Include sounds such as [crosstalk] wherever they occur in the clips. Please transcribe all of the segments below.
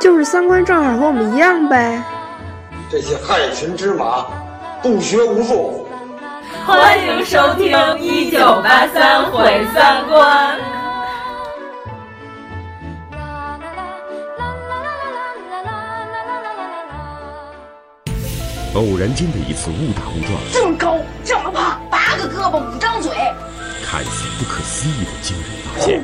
就是三观正好和我们一样呗。这些害群之马，不学无术。欢迎收听《一九八三毁三观》。偶然间的一次误打误撞，这么高，这么胖，八个胳膊，五张嘴，看似不可思议的惊人发现，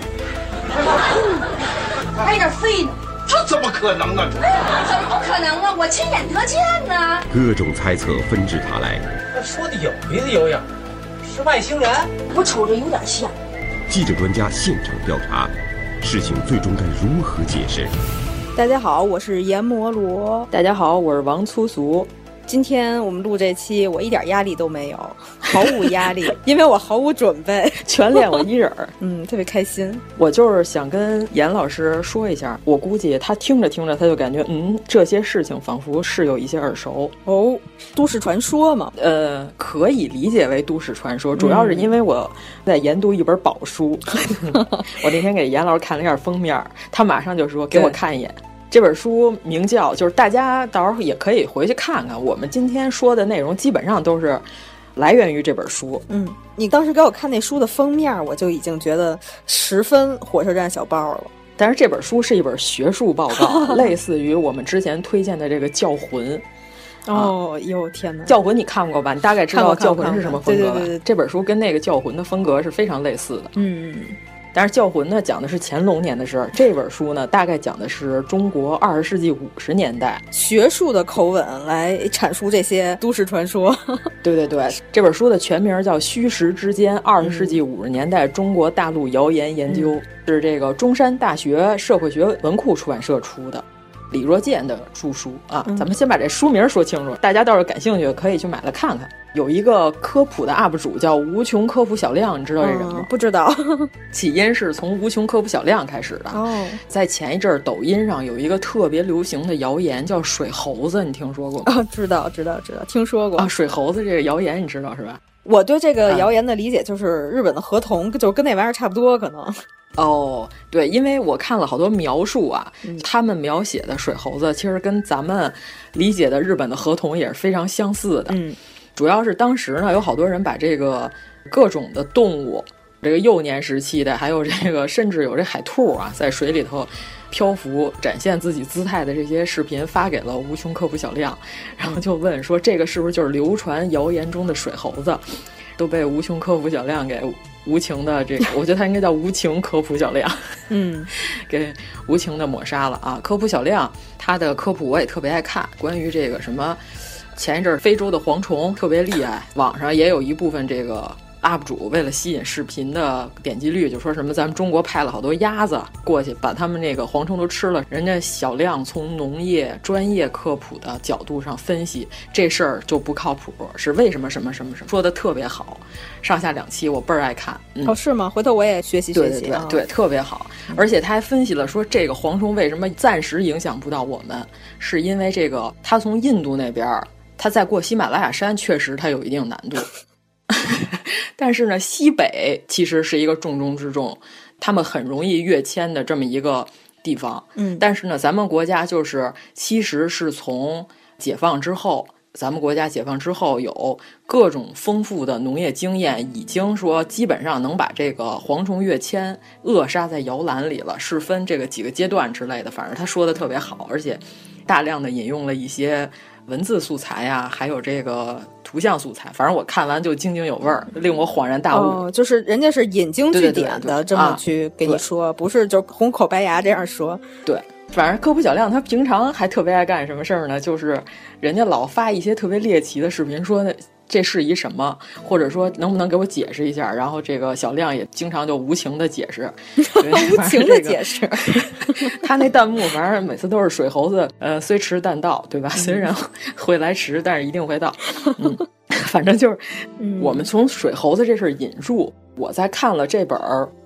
还有点废呢。这怎么可能啊？怎么不可能啊？我亲眼得见呢。各种猜测纷至沓来。他说的有鼻子有眼，是外星人？我瞅着有点像。记者专家现场调查，事情最终该如何解释？大家好，我是阎摩罗。大家好，我是王粗俗。今天我们录这期，我一点压力都没有，[laughs] 毫无压力，[laughs] 因为我毫无准备，全练我一人儿，[laughs] 嗯，特别开心。我就是想跟严老师说一下，我估计他听着听着，他就感觉，嗯，这些事情仿佛是有一些耳熟。哦，都市传说嘛，呃，可以理解为都市传说，主要是因为我在研读一本宝书，我那天给严老师看了一下封面，他马上就说给我看一眼。这本书名叫，就是大家到时候也可以回去看看。我们今天说的内容基本上都是来源于这本书。嗯，你当时给我看那书的封面，我就已经觉得十分火车站小报了。但是这本书是一本学术报告，[laughs] 类似于我们之前推荐的这个《教魂》。[laughs] 哦哟天哪，《教魂》你看过吧？你大概知道《教魂》是什么风格吧？对对对，这本书跟那个《教魂》的风格是非常类似的。嗯。但是《教魂》呢，讲的是乾隆年的事儿。这本书呢，大概讲的是中国二十世纪五十年代学术的口吻来阐述这些都市传说。[laughs] 对对对，这本书的全名叫《虚实之间：二十世纪五十年代中国大陆谣言研究》，是这个中山大学社会学文库出版社出的。李若健的著书啊，咱们先把这书名说清楚，大家倒是感兴趣可以去买来看看。有一个科普的 UP 主叫无穷科普小亮，你知道这人吗？不知道，[laughs] 起因是从无穷科普小亮开始的。哦，在前一阵儿，抖音上有一个特别流行的谣言叫水猴子，你听说过吗？啊，知道，知道，知道，听说过啊。水猴子这个谣言你知道是吧？我对这个谣言的理解就是日本的河童，就跟那玩意儿差不多，可能。哦，对，因为我看了好多描述啊，他们描写的水猴子其实跟咱们理解的日本的河童也是非常相似的。嗯，主要是当时呢，有好多人把这个各种的动物，这个幼年时期的，还有这个甚至有这海兔啊，在水里头漂浮展现自己姿态的这些视频发给了无穷科普小亮，然后就问说这个是不是就是流传谣言中的水猴子？都被无穷科普小亮给无情的这个，[laughs] 我觉得他应该叫无情科普小亮，嗯，[laughs] 给无情的抹杀了啊！科普小亮他的科普我也特别爱看，关于这个什么前一阵非洲的蝗虫特别厉害，网上也有一部分这个 UP 主为了吸引视频的点击率，就说什么咱们中国派了好多鸭子过去把他们那个蝗虫都吃了。人家小亮从农业专业科普的角度上分析这事儿就不靠谱，是为什么什么什么什么，说的特别好。上下两期我倍儿爱看。嗯、哦，是吗？回头我也学习学习。对对对，对特别好。而且他还分析了说这个蝗虫为什么暂时影响不到我们，是因为这个它从印度那边，它再过喜马拉雅山确实它有一定难度。[laughs] 但是呢，西北其实是一个重中之重，他们很容易跃迁的这么一个地方。嗯，但是呢，咱们国家就是其实是从解放之后，咱们国家解放之后有各种丰富的农业经验，已经说基本上能把这个蝗虫跃迁扼杀在摇篮里了，是分这个几个阶段之类的。反正他说的特别好，而且大量的引用了一些文字素材呀，还有这个。图像素材，反正我看完就津津有味儿，令我恍然大悟。哦，就是人家是引经据典的这么去给你说，不是就红口白牙这样说。对，反正科普小亮他平常还特别爱干什么事儿呢？就是人家老发一些特别猎奇的视频，说那这是一什么？或者说能不能给我解释一下？然后这个小亮也经常就无情的解释，[laughs] 无情的解释。[laughs] 他那弹幕反正每次都是水猴子，呃，虽迟但到，对吧？虽然会来迟，但是一定会到。嗯，[laughs] 反正就是我们从水猴子这事儿引入，我在看了这本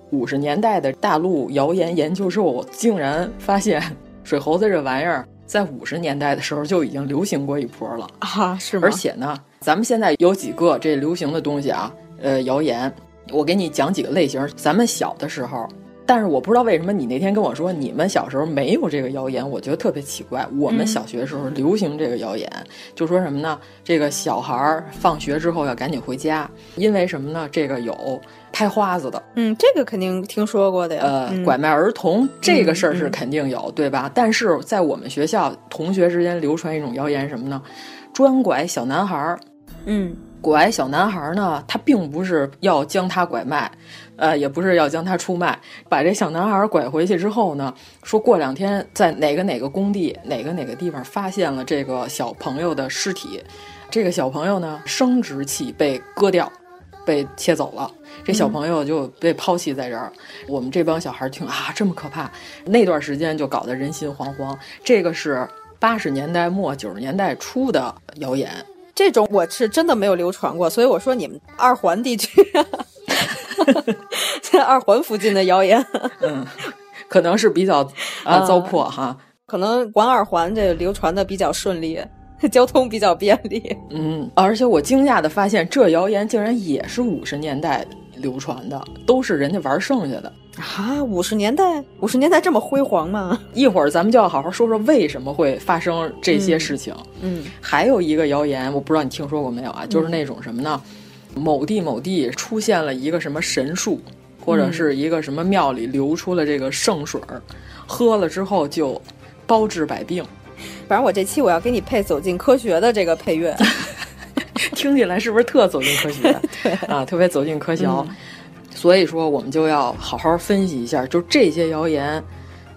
五十年代的大陆谣言研究之后，我竟然发现水猴子这玩意儿在五十年代的时候就已经流行过一波了啊！是吗？而且呢，咱们现在有几个这流行的东西啊，呃，谣言，我给你讲几个类型。咱们小的时候。但是我不知道为什么你那天跟我说你们小时候没有这个谣言，我觉得特别奇怪。我们小学时候流行这个谣言，就说什么呢？这个小孩儿放学之后要赶紧回家，因为什么呢？这个有拍花子的。嗯，这个肯定听说过的呀。呃，拐卖儿童这个事儿是肯定有，对吧？但是在我们学校同学之间流传一种谣言，什么呢？专拐小男孩儿。嗯。拐小男孩呢，他并不是要将他拐卖，呃，也不是要将他出卖。把这小男孩拐回去之后呢，说过两天在哪个哪个工地、哪个哪个地方发现了这个小朋友的尸体，这个小朋友呢生殖器被割掉，被切走了，这小朋友就被抛弃在这儿。我们这帮小孩听啊，这么可怕，那段时间就搞得人心惶惶。这个是八十年代末九十年代初的谣言。这种我是真的没有流传过，所以我说你们二环地区，在 [laughs] 二环附近的谣言，嗯，可能是比较啊糟粕哈，可能环二环这流传的比较顺利，[laughs] 交通比较便利，嗯，而且我惊讶的发现，这谣言竟然也是五十年代流传的，都是人家玩剩下的。啊，五十年代，五十年代这么辉煌吗？[laughs] 一会儿咱们就要好好说说为什么会发生这些事情。嗯，还有一个谣言，我不知道你听说过没有啊？就是那种什么呢？某地某地出现了一个什么神树，或者是一个什么庙里流出了这个圣水儿，喝了之后就包治百病。反正我这期我要给你配《走进科学》的这个配乐，[laughs] 听起来是不是特走进科学？[laughs] 对啊，特别走进科学。所以说，我们就要好好分析一下，就这些谣言，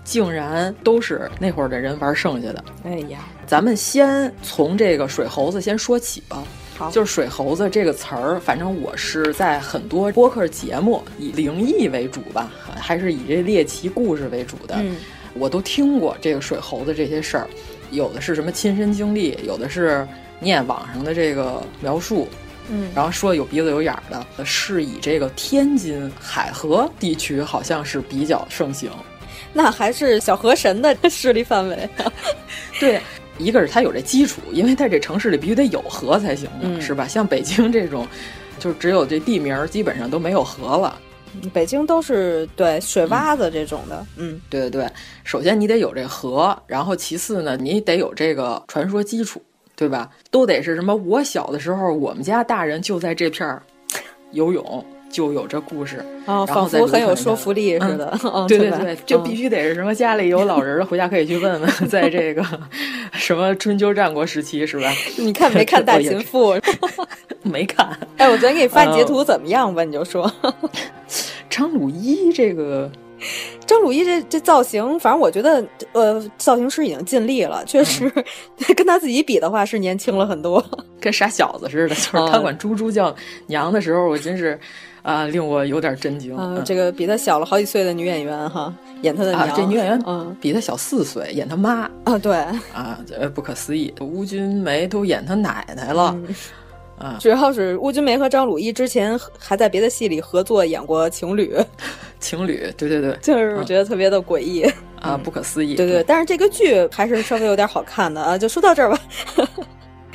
竟然都是那会儿的人玩剩下的。哎呀，咱们先从这个水猴子先说起吧。好，就是水猴子这个词儿，反正我是在很多播客节目以灵异为主吧，还是以这猎奇故事为主的，嗯，我都听过这个水猴子这些事儿，有的是什么亲身经历，有的是念网上的这个描述。嗯，然后说有鼻子有眼儿的，是以这个天津海河地区好像是比较盛行，那还是小河神的势力范围。[laughs] 对，一个是它有这基础，因为在这城市里必须得有河才行，嗯、是吧？像北京这种，就只有这地名，基本上都没有河了。北京都是对水洼子这种的，嗯，对对对。首先你得有这河，然后其次呢，你得有这个传说基础。对吧？都得是什么？我小的时候，我们家大人就在这片儿游泳，就有这故事啊，仿佛很有说服力似的。对对对，就必须得是什么？家里有老人的，回家可以去问问，在这个 [laughs] 什么春秋战国时期，是吧？你看没看《大秦赋 [laughs]》？没看。哎，我昨天给你发截图，怎么样吧？你就说 [laughs] 张鲁一这个。张鲁一这这造型，反正我觉得，呃，造型师已经尽力了，确实 [laughs] 跟他自己比的话是年轻了很多，[laughs] 跟傻小子似的。就是他管猪猪叫娘的时候，我真是啊，令我有点震惊。啊，这个比他小了好几岁的女演员哈，演他的娘，这女演员嗯比他小四岁，演他妈啊，对啊，呃，不可思议，吴君梅都演他奶奶了。[laughs] 啊，主要是邬君梅和张鲁一之前还在别的戏里合作演过情侣，[laughs] 情侣，对对对，就是我觉得特别的诡异啊，不可思议。对对，但是这个剧还是稍微有点好看的啊，就说到这儿吧。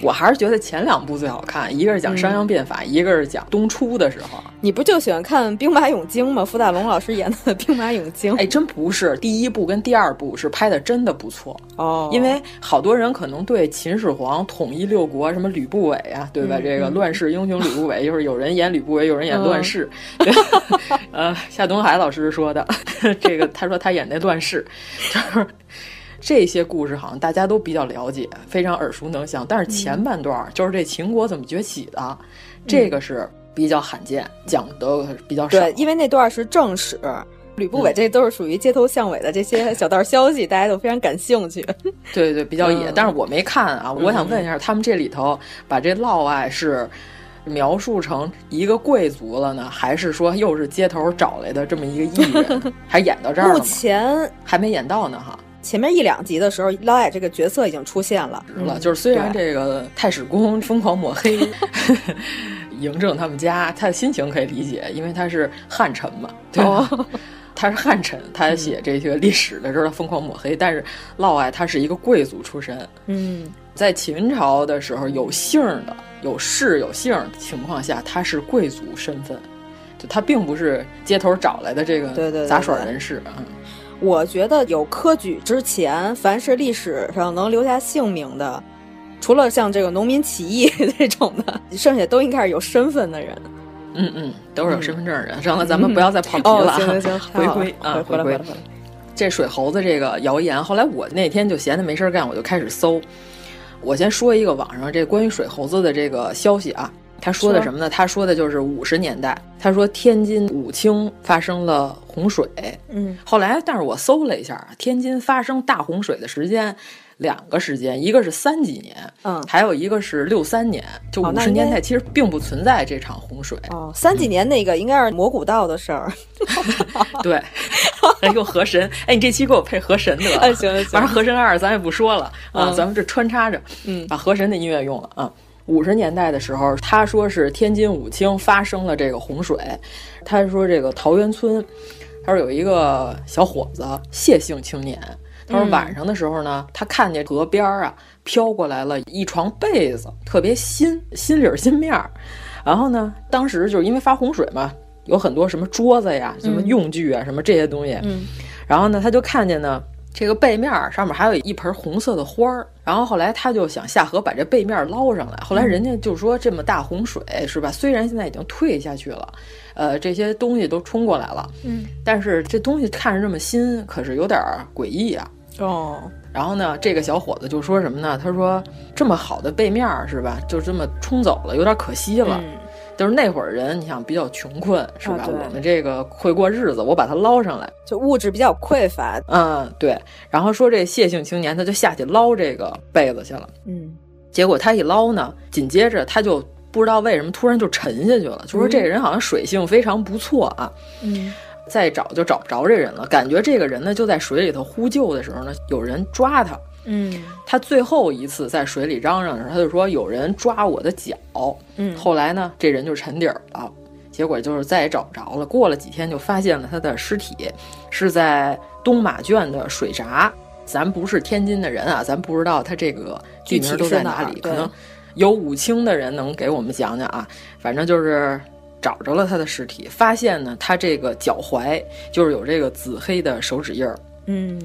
我还是觉得前两部最好看，一个是讲商鞅变法，嗯、一个是讲东初的时候。你不就喜欢看《兵马俑经》吗？傅大龙老师演的《兵马俑经》。哎，真不是，第一部跟第二部是拍的真的不错哦。因为好多人可能对秦始皇统一六国，什么吕不韦啊，对吧？嗯、这个乱世英雄吕不韦，[laughs] 就是有人演吕不韦，有人演乱世。嗯、[laughs] 呃，夏东海老师说的，[laughs] 这个他说他演那乱世，就是。这些故事好像大家都比较了解，非常耳熟能详。但是前半段就是这秦国怎么崛起的，嗯、这个是比较罕见，讲的比较少。对，因为那段是正史，吕不韦这都是属于街头巷尾的这些小道消息，大家都非常感兴趣。[laughs] 对对，比较野。嗯、但是我没看啊，我想问一下，他们这里头把这嫪毐是描述成一个贵族了呢，还是说又是街头找来的这么一个艺人？[laughs] 还演到这儿了目前还没演到呢哈。前面一两集的时候，嫪毐这个角色已经出现了，了。就是虽然这个太史公疯狂抹黑嬴政 [laughs] 他们家，他的心情可以理解，因为他是汉臣嘛，对吧？他是汉臣，他写这些历史的时候他疯狂抹黑。但是嫪毐他是一个贵族出身，嗯，在秦朝的时候有姓的、有氏有姓的情况下，他是贵族身份，就他并不是街头找来的这个杂耍人士啊。我觉得有科举之前，凡是历史上能留下姓名的，除了像这个农民起义这种的，[laughs] 剩下都应该是有身份的人。嗯嗯，都是有身份证的人。行了，咱们不要再跑题了，行行行，[laughs] 回归啊，回归。这水猴子这个谣言，后来我那天就闲的没事干，我就开始搜。我先说一个网上这关于水猴子的这个消息啊。他说的什么呢？他说的就是五十年代。他说天津武清发生了洪水。嗯，后来，但是我搜了一下，天津发生大洪水的时间两个时间，一个是三几年，嗯，还有一个是六三年。就五十年代其实并不存在这场洪水。哦，三几年那个应该是蘑菇道的事儿。[laughs] 对，用河神。哎，你这期给我配河神得了。行行行。反正河神二咱也不说了啊，咱们这穿插着，嗯，把河神的音乐用了啊。五十年代的时候，他说是天津武清发生了这个洪水。他说这个桃源村，他说有一个小伙子谢姓青年，他说晚上的时候呢，他看见河边啊飘过来了一床被子，特别新新里新面儿。然后呢，当时就是因为发洪水嘛，有很多什么桌子呀、什么用具啊、什么这些东西。嗯，然后呢，他就看见呢。这个背面上面还有一盆红色的花儿，然后后来他就想下河把这背面捞上来。后来人家就说这么大洪水是吧？虽然现在已经退下去了，呃，这些东西都冲过来了，嗯，但是这东西看着这么新，可是有点诡异啊。哦，然后呢，这个小伙子就说什么呢？他说这么好的背面是吧？就这么冲走了，有点可惜了。就是那会儿人，你想比较穷困是吧？我们这个会过日子，我把它捞上来，就物质比较匮乏。嗯，对。然后说这谢姓青年，他就下去捞这个被子去了。嗯，结果他一捞呢，紧接着他就不知道为什么突然就沉下去了。就说这个人好像水性非常不错啊。嗯，再找就找不着这人了，感觉这个人呢就在水里头呼救的时候呢，有人抓他。嗯，他最后一次在水里嚷嚷的时候，他就说有人抓我的脚。嗯，后来呢，这人就沉底儿了，结果就是再也找不着了。过了几天，就发现了他的尸体是在东马圈的水闸。咱不是天津的人啊，咱不知道他这个具名都在哪里。可能有武清的人能给我们讲讲啊。反正就是找着了他的尸体，发现呢，他这个脚踝就是有这个紫黑的手指印儿。嗯。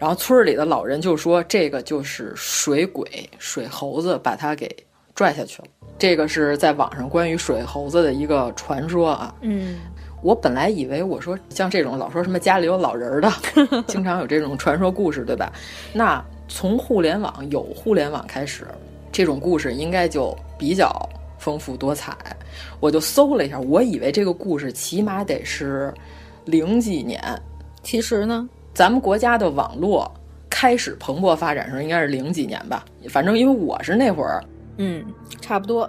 然后村里的老人就说：“这个就是水鬼、水猴子把他给拽下去了。”这个是在网上关于水猴子的一个传说啊。嗯，我本来以为我说像这种老说什么家里有老人的，[laughs] 经常有这种传说故事，对吧？那从互联网有互联网开始，这种故事应该就比较丰富多彩。我就搜了一下，我以为这个故事起码得是零几年，其实呢。咱们国家的网络开始蓬勃发展时候，应该是零几年吧。反正因为我是那会儿，嗯，差不多。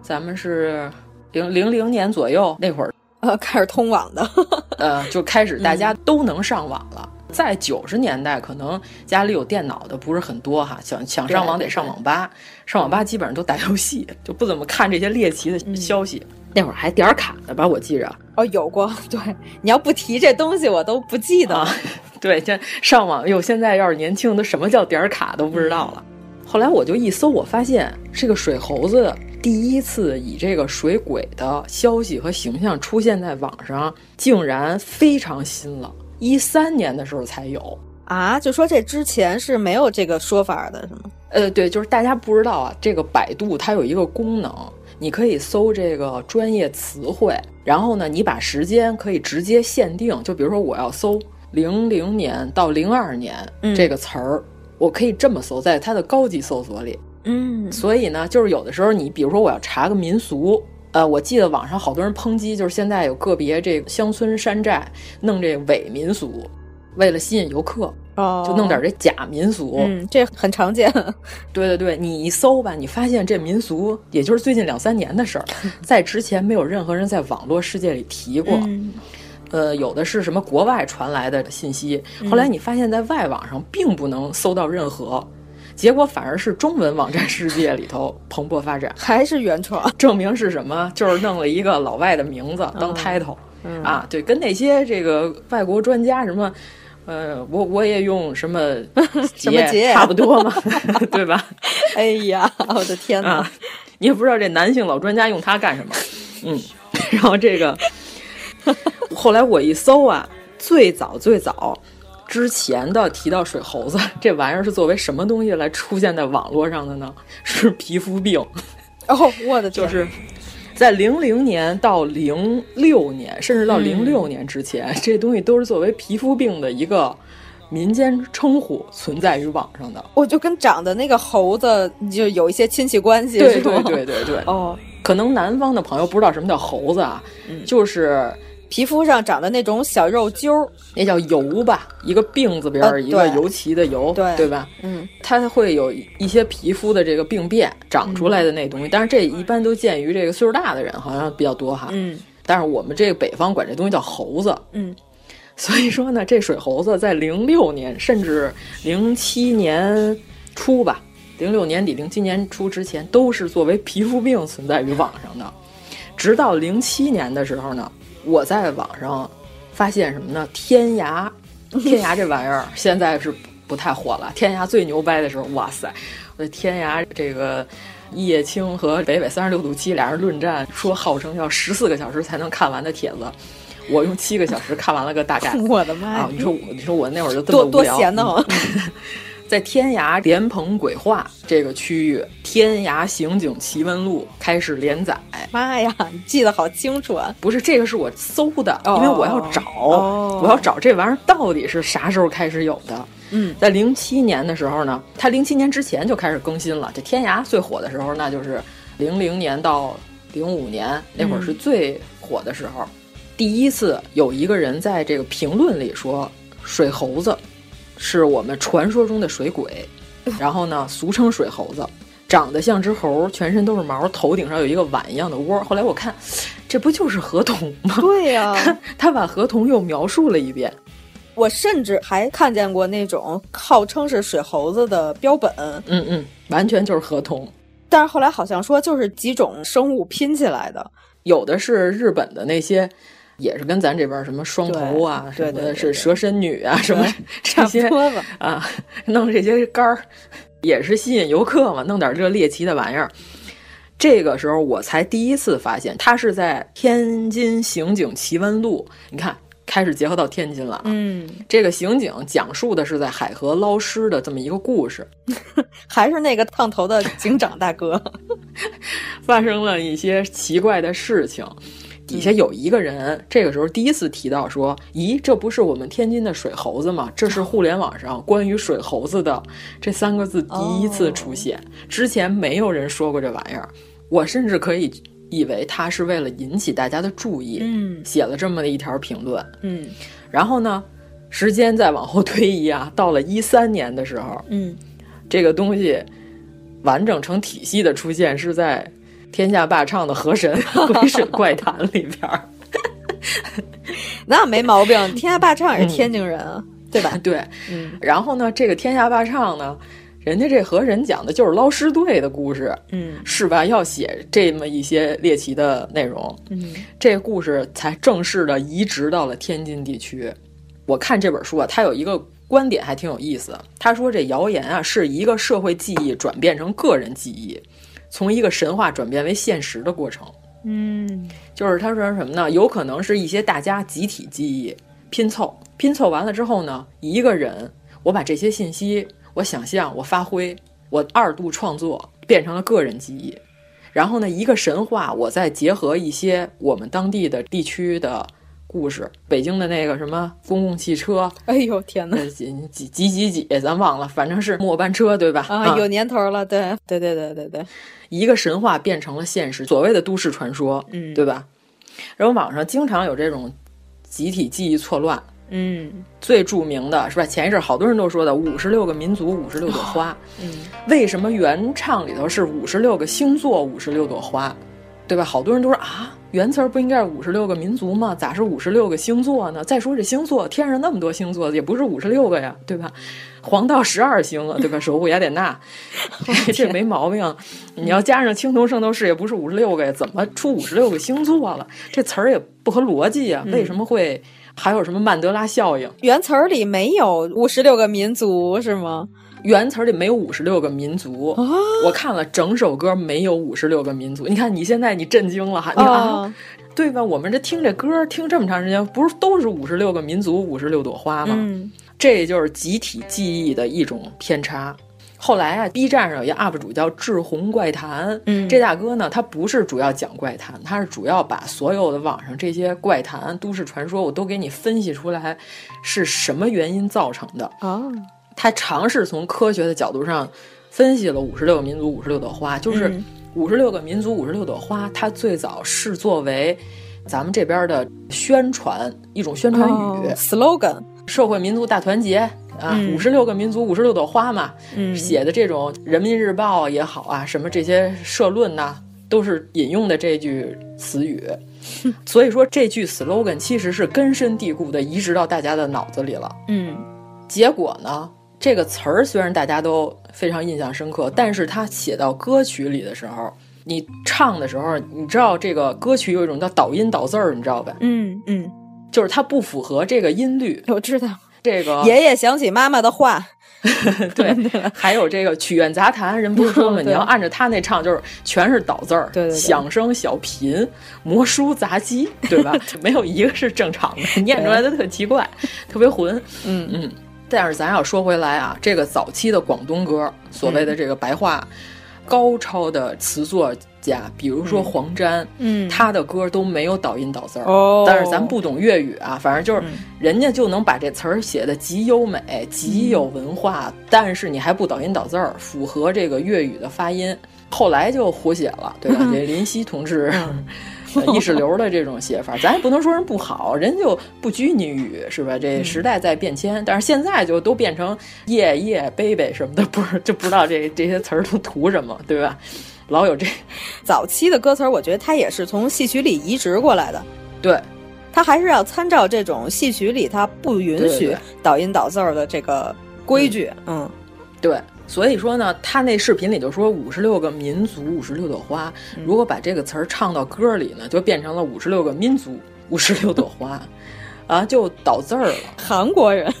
咱们是零零零年左右那会儿，呃，开始通网的，[laughs] 呃，就开始大家都能上网了。在九十年代，可能家里有电脑的不是很多哈，想想上网得上网吧，上网吧基本上都打游戏，就不怎么看这些猎奇的消息。那会儿还点卡的吧，我记着。哦，有过。对，你要不提这东西，我都不记得。啊、[laughs] 对，这上网哟，现在要是年轻的，什么叫点卡都不知道了。后来我就一搜，我发现这个水猴子第一次以这个水鬼的消息和形象出现在网上，竟然非常新了。一三年的时候才有啊，就说这之前是没有这个说法的，是吗？呃，对，就是大家不知道啊，这个百度它有一个功能，你可以搜这个专业词汇，然后呢，你把时间可以直接限定，就比如说我要搜零零年到零二年这个词儿，我可以这么搜，在它的高级搜索里。嗯，所以呢，就是有的时候你比如说我要查个民俗。呃，我记得网上好多人抨击，就是现在有个别这个乡村山寨弄这伪民俗，为了吸引游客。哦，就弄点这假民俗。嗯，这很常见。[laughs] 对对对，你一搜吧，你发现这民俗也就是最近两三年的事儿，[laughs] 在之前没有任何人在网络世界里提过。嗯呃，有的是什么国外传来的信息，后来你发现在外网上并不能搜到任何，结果反而是中文网站世界里头蓬勃发展，[laughs] 还是原创，证明是什么？就是弄了一个老外的名字当 title，、嗯、啊，对，跟那些这个外国专家什么。呃，我我也用什么 [laughs] 什么节差不多嘛，[laughs] 对吧？哎呀，我的天哪！啊、你也不知道这男性老专家用它干什么。嗯，然后这个 [laughs] 后来我一搜啊，最早最早之前的提到水猴子 [laughs] 这玩意儿是作为什么东西来出现在网络上的呢？[laughs] 是皮肤病。哦，我的天，就是。在零零年到零六年，甚至到零六年之前，嗯、这东西都是作为皮肤病的一个民间称呼存在于网上的。我就跟长的那个猴子就有一些亲戚关系，对对对对对。哦，可能南方的朋友不知道什么叫猴子啊，嗯、就是皮肤上长的那种小肉揪儿，那叫油吧，一个病字边儿、呃、一个尤其的油，对对吧？嗯，它会有一些皮肤的这个病变长出来的那东西，但是这一般都见于这个岁数大的人，好像比较多哈。嗯，但是我们这个北方管这东西叫猴子。嗯，[laughs] 所以说呢，这水猴子在零六年甚至零七年初吧，零六年底零七年初之前，都是作为皮肤病存在于网上的。直到零七年的时候呢，我在网上发现什么呢？天涯，天涯这玩意儿 [laughs] 现在是不太火了。天涯最牛掰的时候，哇塞！我的天涯这个叶青和北纬三十六度七俩人论战，说号称要十四个小时才能看完的帖子，我用七个小时看完了个大概。[laughs] 我的妈呀！啊，你说我，你说我那会儿就这么多多闲的慌。在天涯莲蓬鬼话这个区域，《天涯刑警奇闻录》开始连载。妈呀，你记得好清楚啊！不是这个是我搜的，哦、因为我要找，哦、我要找这玩意儿到底是啥时候开始有的。嗯，在零七年的时候呢，它零七年之前就开始更新了。这天涯最火的时候，那就是零零年到零五年那会儿是最火的时候。嗯、第一次有一个人在这个评论里说，水猴子。是我们传说中的水鬼，[laughs] 然后呢，俗称水猴子，长得像只猴，全身都是毛，头顶上有一个碗一样的窝。后来我看，这不就是河童吗？对呀、[laughs] 啊，他他把河童又描述了一遍。我甚至还看见过那种号称是水猴子的标本，嗯嗯，完全就是河童。但是后来好像说就是几种生物拼起来的，有的是日本的那些。也是跟咱这边什么双头啊，什么的是蛇身女啊，什么 [laughs] 这些啊，弄这些杆儿，也是吸引游客嘛，弄点这猎奇的玩意儿。这个时候我才第一次发现，它是在《天津刑警奇闻录》，你看开始结合到天津了啊。嗯，这个刑警讲述的是在海河捞尸的这么一个故事，[laughs] 还是那个烫头的警长大哥，[laughs] 发生了一些奇怪的事情。底下有一个人，这个时候第一次提到说：“咦，这不是我们天津的水猴子吗？这是互联网上关于水猴子的这三个字第一次出现，哦、之前没有人说过这玩意儿。我甚至可以以为他是为了引起大家的注意，嗯，写了这么的一条评论，嗯。然后呢，时间再往后推移啊，到了一三年的时候，嗯，这个东西完整成体系的出现是在。”天下霸唱的河神 [laughs] 鬼水怪谈里边儿，[laughs] 那没毛病。天下霸唱也是天津人啊，嗯、对吧？[laughs] 对，嗯。然后呢，这个天下霸唱呢，人家这河神讲的就是捞尸队的故事，嗯，是吧？要写这么一些猎奇的内容，嗯，这个故事才正式的移植到了天津地区。我看这本书啊，它有一个观点还挺有意思。他说这谣言啊，是一个社会记忆转变成个人记忆。从一个神话转变为现实的过程，嗯，就是他说什么呢？有可能是一些大家集体记忆拼凑，拼凑完了之后呢，一个人我把这些信息，我想象，我发挥，我二度创作，变成了个人记忆。然后呢，一个神话，我再结合一些我们当地的地区的故事，北京的那个什么公共汽车，哎呦天哪，几几几几几，咱忘了，反正是末班车，对吧？啊，有年头了，对对对对对对。一个神话变成了现实，所谓的都市传说，嗯，对吧？然后网上经常有这种集体记忆错乱，嗯，最著名的是吧？前一阵好多人都说的五十六个民族，五十六朵花。嗯，为什么原唱里头是五十六个星座，五十六朵花？对吧？好多人都说啊，原词儿不应该是五十六个民族吗？咋是五十六个星座呢？再说这星座，天上那么多星座，也不是五十六个呀，对吧？黄道十二星了，对吧？守护雅典娜，[laughs] 这这没毛病。你要加上青铜圣斗士，也不是五十六个呀，怎么出五十六个星座了？这词儿也不合逻辑呀，为什么会还有什么曼德拉效应？原词儿里没有五十六个民族是吗？原词里没有五十六个民族，啊、我看了整首歌没有五十六个民族。你看你现在你震惊了哈，你看、啊、对吧？我们这听这歌听这么长时间，不是都是五十六个民族，五十六朵花吗？嗯、这就是集体记忆的一种偏差。后来啊，B 站上有一 UP 主叫志红怪谈，嗯，这大哥呢，他不是主要讲怪谈，他是主要把所有的网上这些怪谈、都市传说，我都给你分析出来是什么原因造成的啊。他尝试从科学的角度上分析了五十六个民族、五十六朵花，就是五十六个民族、五十六朵花，它最早是作为咱们这边的宣传一种宣传语、哦、slogan，社会民族大团结啊，五十六个民族、五十六朵花嘛，嗯、写的这种《人民日报》也好啊，什么这些社论呐、啊，都是引用的这句词语。[laughs] 所以说，这句 slogan 其实是根深蒂固的移植到大家的脑子里了。嗯，结果呢？这个词儿虽然大家都非常印象深刻，但是它写到歌曲里的时候，你唱的时候，你知道这个歌曲有一种叫倒音倒字儿，你知道吧？嗯嗯，就是它不符合这个音律。我知道这个 [laughs] 爷爷想起妈妈的话，[laughs] 对，还有这个曲苑杂谈，人不是说吗？[laughs] 你要按照他那唱，就是全是倒字儿，对对对，响声小频，魔书杂技，对吧？没有一个是正常的，念出来的特奇怪，特别混。嗯嗯。但是咱要说回来啊，这个早期的广东歌，所谓的这个白话、嗯、高超的词作家，比如说黄沾，嗯，他的歌都没有倒音倒字儿。哦，但是咱不懂粤语啊，反正就是人家就能把这词儿写的极优美、极有文化，嗯、但是你还不倒音倒字儿，符合这个粤语的发音。后来就活写了，对吧？[laughs] 这林夕同志。意识流的这种写法，咱也不能说人不好，人就不拘泥于是吧？这时代在变迁，但是现在就都变成夜夜 baby 什么的，不是就不知道这这些词儿都图什么，对吧？老有这 [laughs] 早期的歌词，我觉得它也是从戏曲里移植过来的，对，它还是要参照这种戏曲里它不允许倒音倒字儿的这个规矩，嗯，对。所以说呢，他那视频里就说五十六个民族，五十六朵花。如果把这个词儿唱到歌里呢，就变成了五十六个民族，五十六朵花，啊，就倒字儿了。韩国人，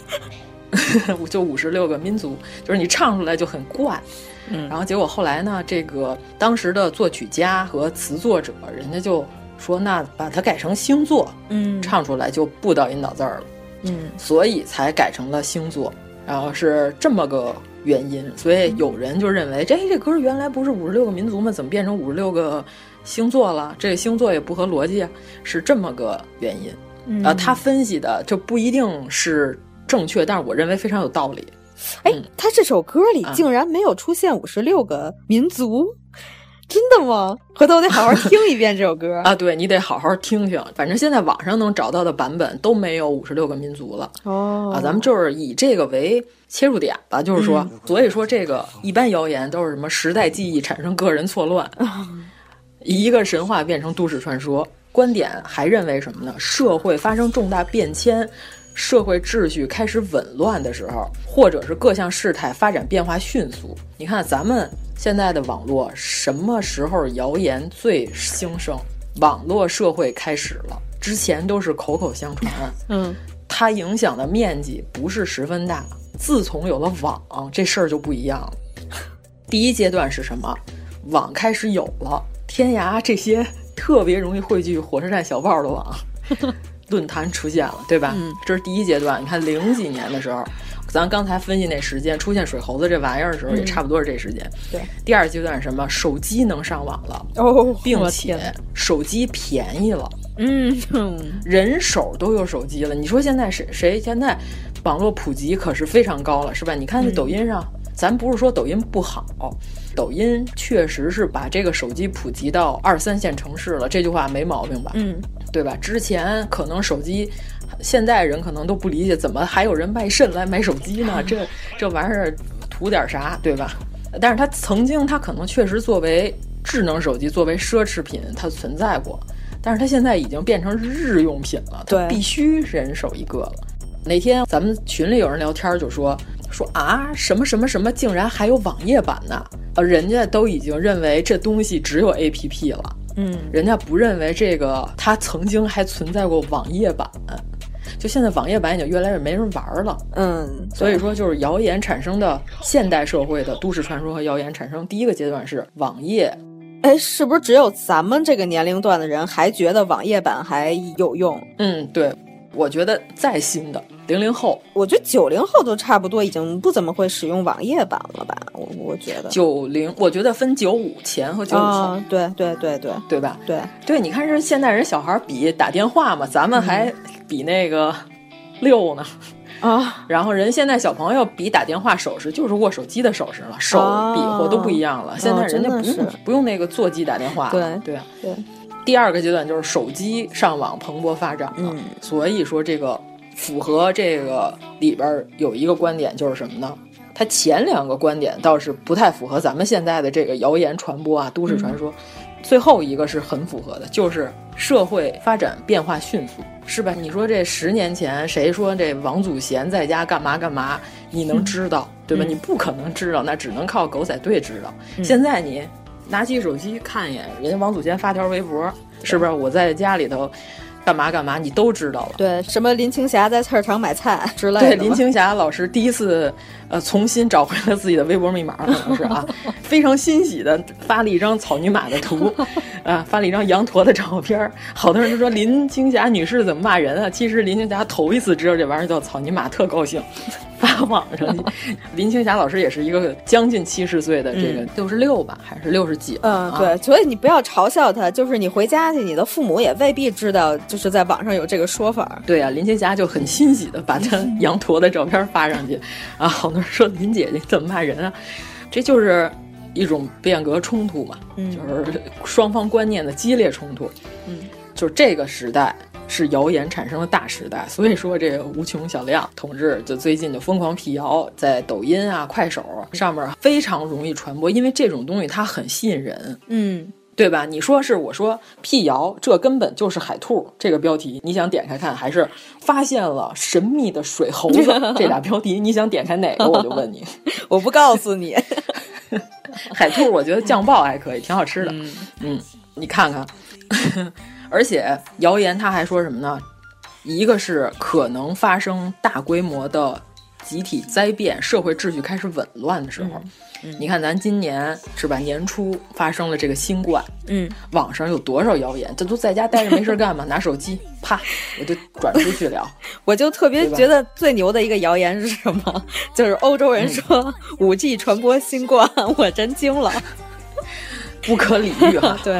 [laughs] 就五十六个民族，就是你唱出来就很怪。嗯，然后结果后来呢，这个当时的作曲家和词作者，人家就说，那把它改成星座，嗯，唱出来就不倒音倒字儿了。嗯，所以才改成了星座。然后是这么个。原因，所以有人就认为，这这歌原来不是五十六个民族吗？怎么变成五十六个星座了？这个星座也不合逻辑啊，是这么个原因。嗯、啊，他分析的就不一定是正确，但是我认为非常有道理。哎，他这首歌里竟然没有出现五十六个民族。真的吗？回头我得好好听一遍这首歌 [laughs] 啊！对你得好好听听，反正现在网上能找到的版本都没有五十六个民族了哦。啊，咱们就是以这个为切入点吧，就是说，嗯、所以说这个一般谣言都是什么时代记忆产生个人错乱，一个神话变成都市传说。观点还认为什么呢？社会发生重大变迁。社会秩序开始紊乱的时候，或者是各项事态发展变化迅速，你看咱们现在的网络什么时候谣言最兴盛？网络社会开始了，之前都是口口相传，嗯，它影响的面积不是十分大。自从有了网，这事儿就不一样了。[laughs] 第一阶段是什么？网开始有了，天涯这些特别容易汇聚火车站小报的网。论坛出现了，对吧？嗯，这是第一阶段。你看零几年的时候，咱刚才分析那时间出现水猴子这玩意儿的时候，也差不多是这时间。嗯、对，第二阶段是什么？手机能上网了哦，并且手机便宜了。嗯，[laughs] 人手都有手机了。你说现在谁谁现在网络普及可是非常高了，是吧？你看那抖音上，嗯、咱不是说抖音不好，抖音确实是把这个手机普及到二三线城市了，这句话没毛病吧？嗯。对吧？之前可能手机现在人可能都不理解，怎么还有人卖肾来买手机呢？这 [laughs] 这玩意儿图点啥，对吧？但是它曾经，它可能确实作为智能手机，作为奢侈品，它存在过。但是它现在已经变成日用品了，它必须人手一个了。哪天咱们群里有人聊天就说说啊，什么什么什么，竟然还有网页版呢？呃，人家都已经认为这东西只有 APP 了，嗯，人家不认为这个它曾经还存在过网页版。就现在网页版已经越来越没人玩了，嗯，所以说就是谣言产生的现代社会的都市传说和谣言产生第一个阶段是网页。哎，是不是只有咱们这个年龄段的人还觉得网页版还有用？嗯，对，我觉得再新的零零后，我觉得九零后都差不多已经不怎么会使用网页版了吧？我我觉得九零，我觉得分九五前和九五后，啊，对对对对对吧？对对，你看这现在人小孩比打电话嘛，咱们还比那个六呢。啊，然后人现在小朋友比打电话手势就是握手机的手势了，手比划都不一样了。现在人家不用不用那个座机打电话了，对啊。对，第二个阶段就是手机上网蓬勃发展了，嗯，所以说这个符合这个里边有一个观点就是什么呢？它前两个观点倒是不太符合咱们现在的这个谣言传播啊，都市传说。最后一个是很符合的，就是社会发展变化迅速，是吧？你说这十年前谁说这王祖贤在家干嘛干嘛，你能知道，对吧？你不可能知道，那只能靠狗仔队知道。现在你拿起手机看一眼，人家王祖贤发条微博，是不是？我在家里头。干嘛干嘛，你都知道了。对，什么林青霞在菜市场买菜 [laughs] 之类的。对，林青霞老师第一次呃重新找回了自己的微博密码，可能是啊，[laughs] 非常欣喜的发了一张草泥马的图，啊，[laughs] 发了一张羊驼的照片。好多人都说林青霞女士怎么骂人啊？其实林青霞头一次知道这玩意儿叫草泥马，特高兴。发网上去，[laughs] 林青霞老师也是一个将近七十岁的这个六十六吧，还是六十几？嗯，对，所以你不要嘲笑他，就是你回家去，你的父母也未必知道，就是在网上有这个说法。对啊，林青霞就很欣喜的把他羊驼的照片发上去，[laughs] 啊，好多人说林姐姐怎么骂人啊？这就是一种变革冲突嘛，就是双方观念的激烈冲突。嗯，就是这个时代。是谣言产生的大时代，所以说这个无穷小亮同志就最近就疯狂辟谣，在抖音啊、快手上面非常容易传播，因为这种东西它很吸引人，嗯，对吧？你说是我说辟谣，这根本就是海兔这个标题，你想点开看，还是发现了神秘的水猴子 [laughs] 这俩标题，你想点开哪个？我就问你，[laughs] 我不告诉你，[laughs] 海兔我觉得酱爆还可以，挺好吃的，嗯，你看看。而且谣言他还说什么呢？一个是可能发生大规模的集体灾变，社会秩序开始紊乱的时候。你看咱今年是吧？年初发生了这个新冠，嗯，网上有多少谣言？这都在家待着没事干嘛？[laughs] 拿手机，啪，我就转出去了。[laughs] 我就特别觉得最牛的一个谣言是什么？就是欧洲人说五 G 传播新冠，我真惊了，[laughs] 不可理喻哈。对。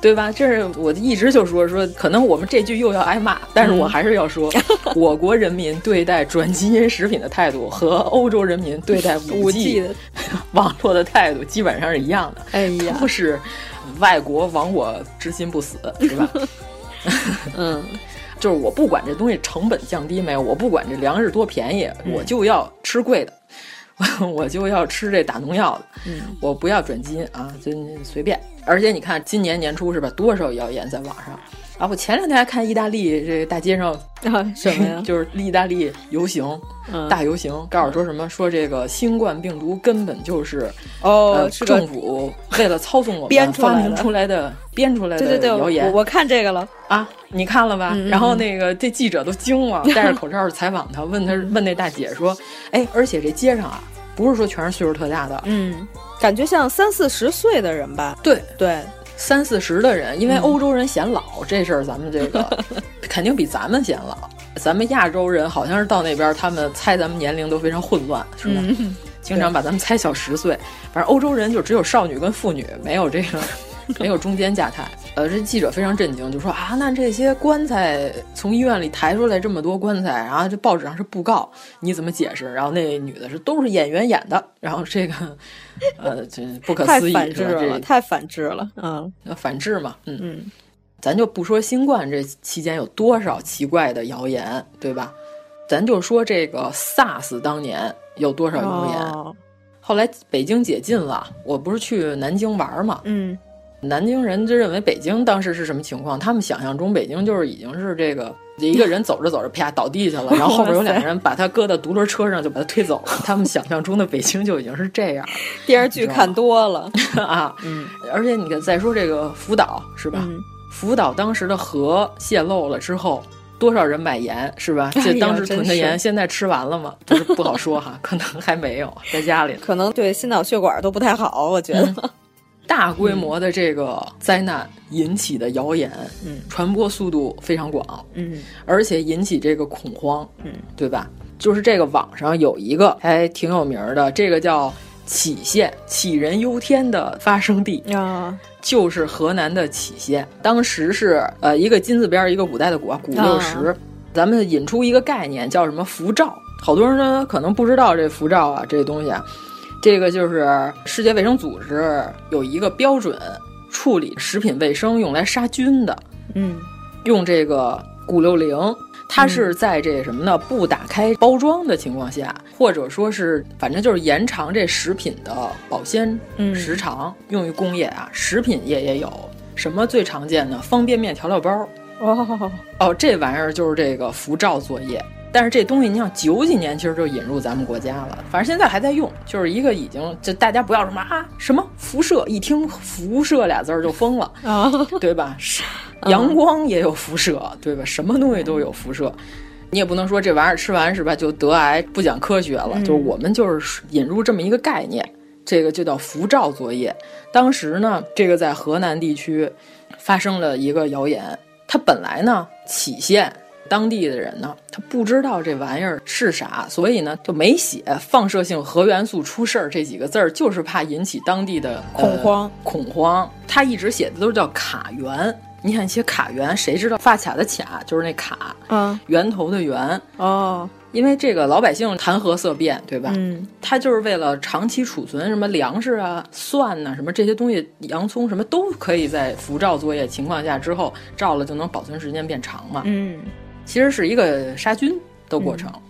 对吧？这是我一直就说说，可能我们这句又要挨骂，但是我还是要说，[laughs] 我国人民对待转基因食品的态度和欧洲人民对待五 G [laughs] 网络的态度基本上是一样的。哎呀，都是外国亡我之心不死，是吧？[laughs] 嗯，就是我不管这东西成本降低没有，我不管这粮食多便宜，我就要吃贵的。[laughs] 我就要吃这打农药的，嗯，我不要转基因啊，就随便。而且你看，今年年初是吧，多少谣言在网上啊！我前两天还看意大利这大街上啊，什么呀？[laughs] 就是意大利游行，大游行，告诉说什么？说这个新冠病毒根本就是哦，政府为了操纵我们 [laughs] 发明出来的编出来的谣言。我看这个了啊，你看了吧？然后那个这记者都惊了，[laughs] 戴着口罩采访他，问他问那大姐说：“哎，而且这街上啊。”不是说全是岁数特大的，嗯，感觉像三四十岁的人吧？对对，三四十的人，因为欧洲人显老这事儿，咱们这个 [laughs] 肯定比咱们显老。咱们亚洲人好像是到那边，他们猜咱们年龄都非常混乱，是吧？经常把咱们猜小十岁。反正欧洲人就只有少女跟妇女，没有这个。没有中间价态，呃，这记者非常震惊，就说啊，那这些棺材从医院里抬出来这么多棺材，然后这报纸上是布告，你怎么解释？然后那女的是都是演员演的，然后这个，呃，这不可思议，太反制了，太反制了，嗯，反制嘛，嗯嗯，咱就不说新冠这期间有多少奇怪的谣言，对吧？咱就说这个 SARS 当年有多少谣言。哦、后来北京解禁了，我不是去南京玩嘛，嗯，南京人就认为北京当时是什么情况？他们想象中北京就是已经是这个一个人走着走着啪倒地下了，[laughs] 然后后边有两个人把他搁到独轮车上就把他推走了。[laughs] 他们想象中的北京就已经是这样。[laughs] 电视剧看多了啊，嗯，而且你看再说这个福岛是吧？嗯福岛当时的核泄漏了之后，多少人买盐是吧？哎、这当时囤的盐，现在吃完了吗？就是不好说哈，可能还没有在家里，可能对心脑血管都不太好，我觉得。嗯、大规模的这个灾难引起的谣言，嗯，传播速度非常广，嗯，而且引起这个恐慌，嗯，对吧？就是这个网上有一个还挺有名的，这个叫杞县杞人忧天的发生地啊。就是河南的杞县，当时是呃一个金字边一个古代的古，古六十。啊、咱们引出一个概念叫什么符照，好多人呢可能不知道这符照啊这东西啊，这个就是世界卫生组织有一个标准处理食品卫生用来杀菌的，嗯，用这个古六零。它是在这什么呢？不打开包装的情况下，或者说是反正就是延长这食品的保鲜时长，嗯、用于工业啊，食品业也有。什么最常见的？方便面调料包。哦哦，这玩意儿就是这个辐照作业。但是这东西，你想九几年其实就引入咱们国家了，反正现在还在用，就是一个已经就大家不要什么啊什么辐射，一听辐射俩字儿就疯了啊，对吧？阳光也有辐射，对吧？什么东西都有辐射，你也不能说这玩意儿吃完是吧就得癌，不讲科学了。嗯、就是我们就是引入这么一个概念，这个就叫辐照作业。当时呢，这个在河南地区发生了一个谣言，它本来呢杞县。当地的人呢，他不知道这玩意儿是啥，所以呢就没写放射性核元素出事儿这几个字儿，就是怕引起当地的、呃、恐慌。恐慌，他一直写的都是叫卡源。你看写卡源，谁知道发卡的卡就是那卡，嗯，源头的源哦。因为这个老百姓谈核色变，对吧？嗯，他就是为了长期储存什么粮食啊、蒜呐、啊、什么这些东西，洋葱什么都可以在辐照作业情况下之后照了就能保存时间变长嘛。嗯。其实是一个杀菌的过程，嗯、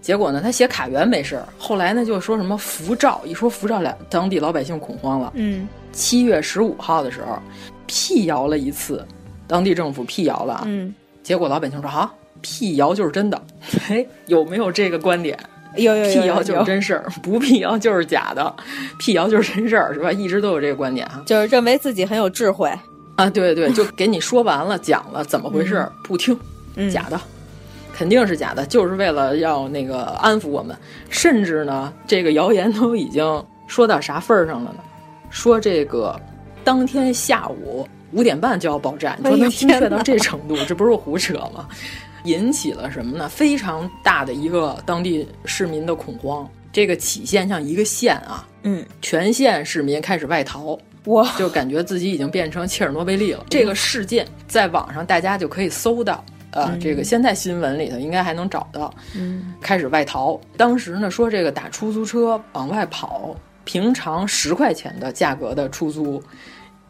结果呢，他写卡源没事儿，后来呢就说什么辐照，一说辐照，俩当地老百姓恐慌了。嗯，七月十五号的时候，辟谣了一次，当地政府辟谣了。嗯，结果老百姓说啊，辟谣就是真的。[laughs] 哎，有没有这个观点？有有有，辟谣就是真事儿，不辟谣就是假的，辟谣就是真事儿，是吧？一直都有这个观点啊，就是认为自己很有智慧啊。对对，就给你说完了，讲了怎么回事，嗯、不听。假的，肯定是假的，就是为了要那个安抚我们。甚至呢，这个谣言都已经说到啥份儿上了呢？说这个当天下午五点半就要爆炸，你说能精确到这程度，这不是胡扯吗？引起了什么呢？非常大的一个当地市民的恐慌。这个杞县像一个县啊，嗯，全县市民开始外逃。哇，就感觉自己已经变成切尔诺贝利了。这个事件在网上大家就可以搜到。呃，嗯、这个现在新闻里头应该还能找到。嗯，开始外逃。当时呢说这个打出租车往外跑，平常十块钱的价格的出租，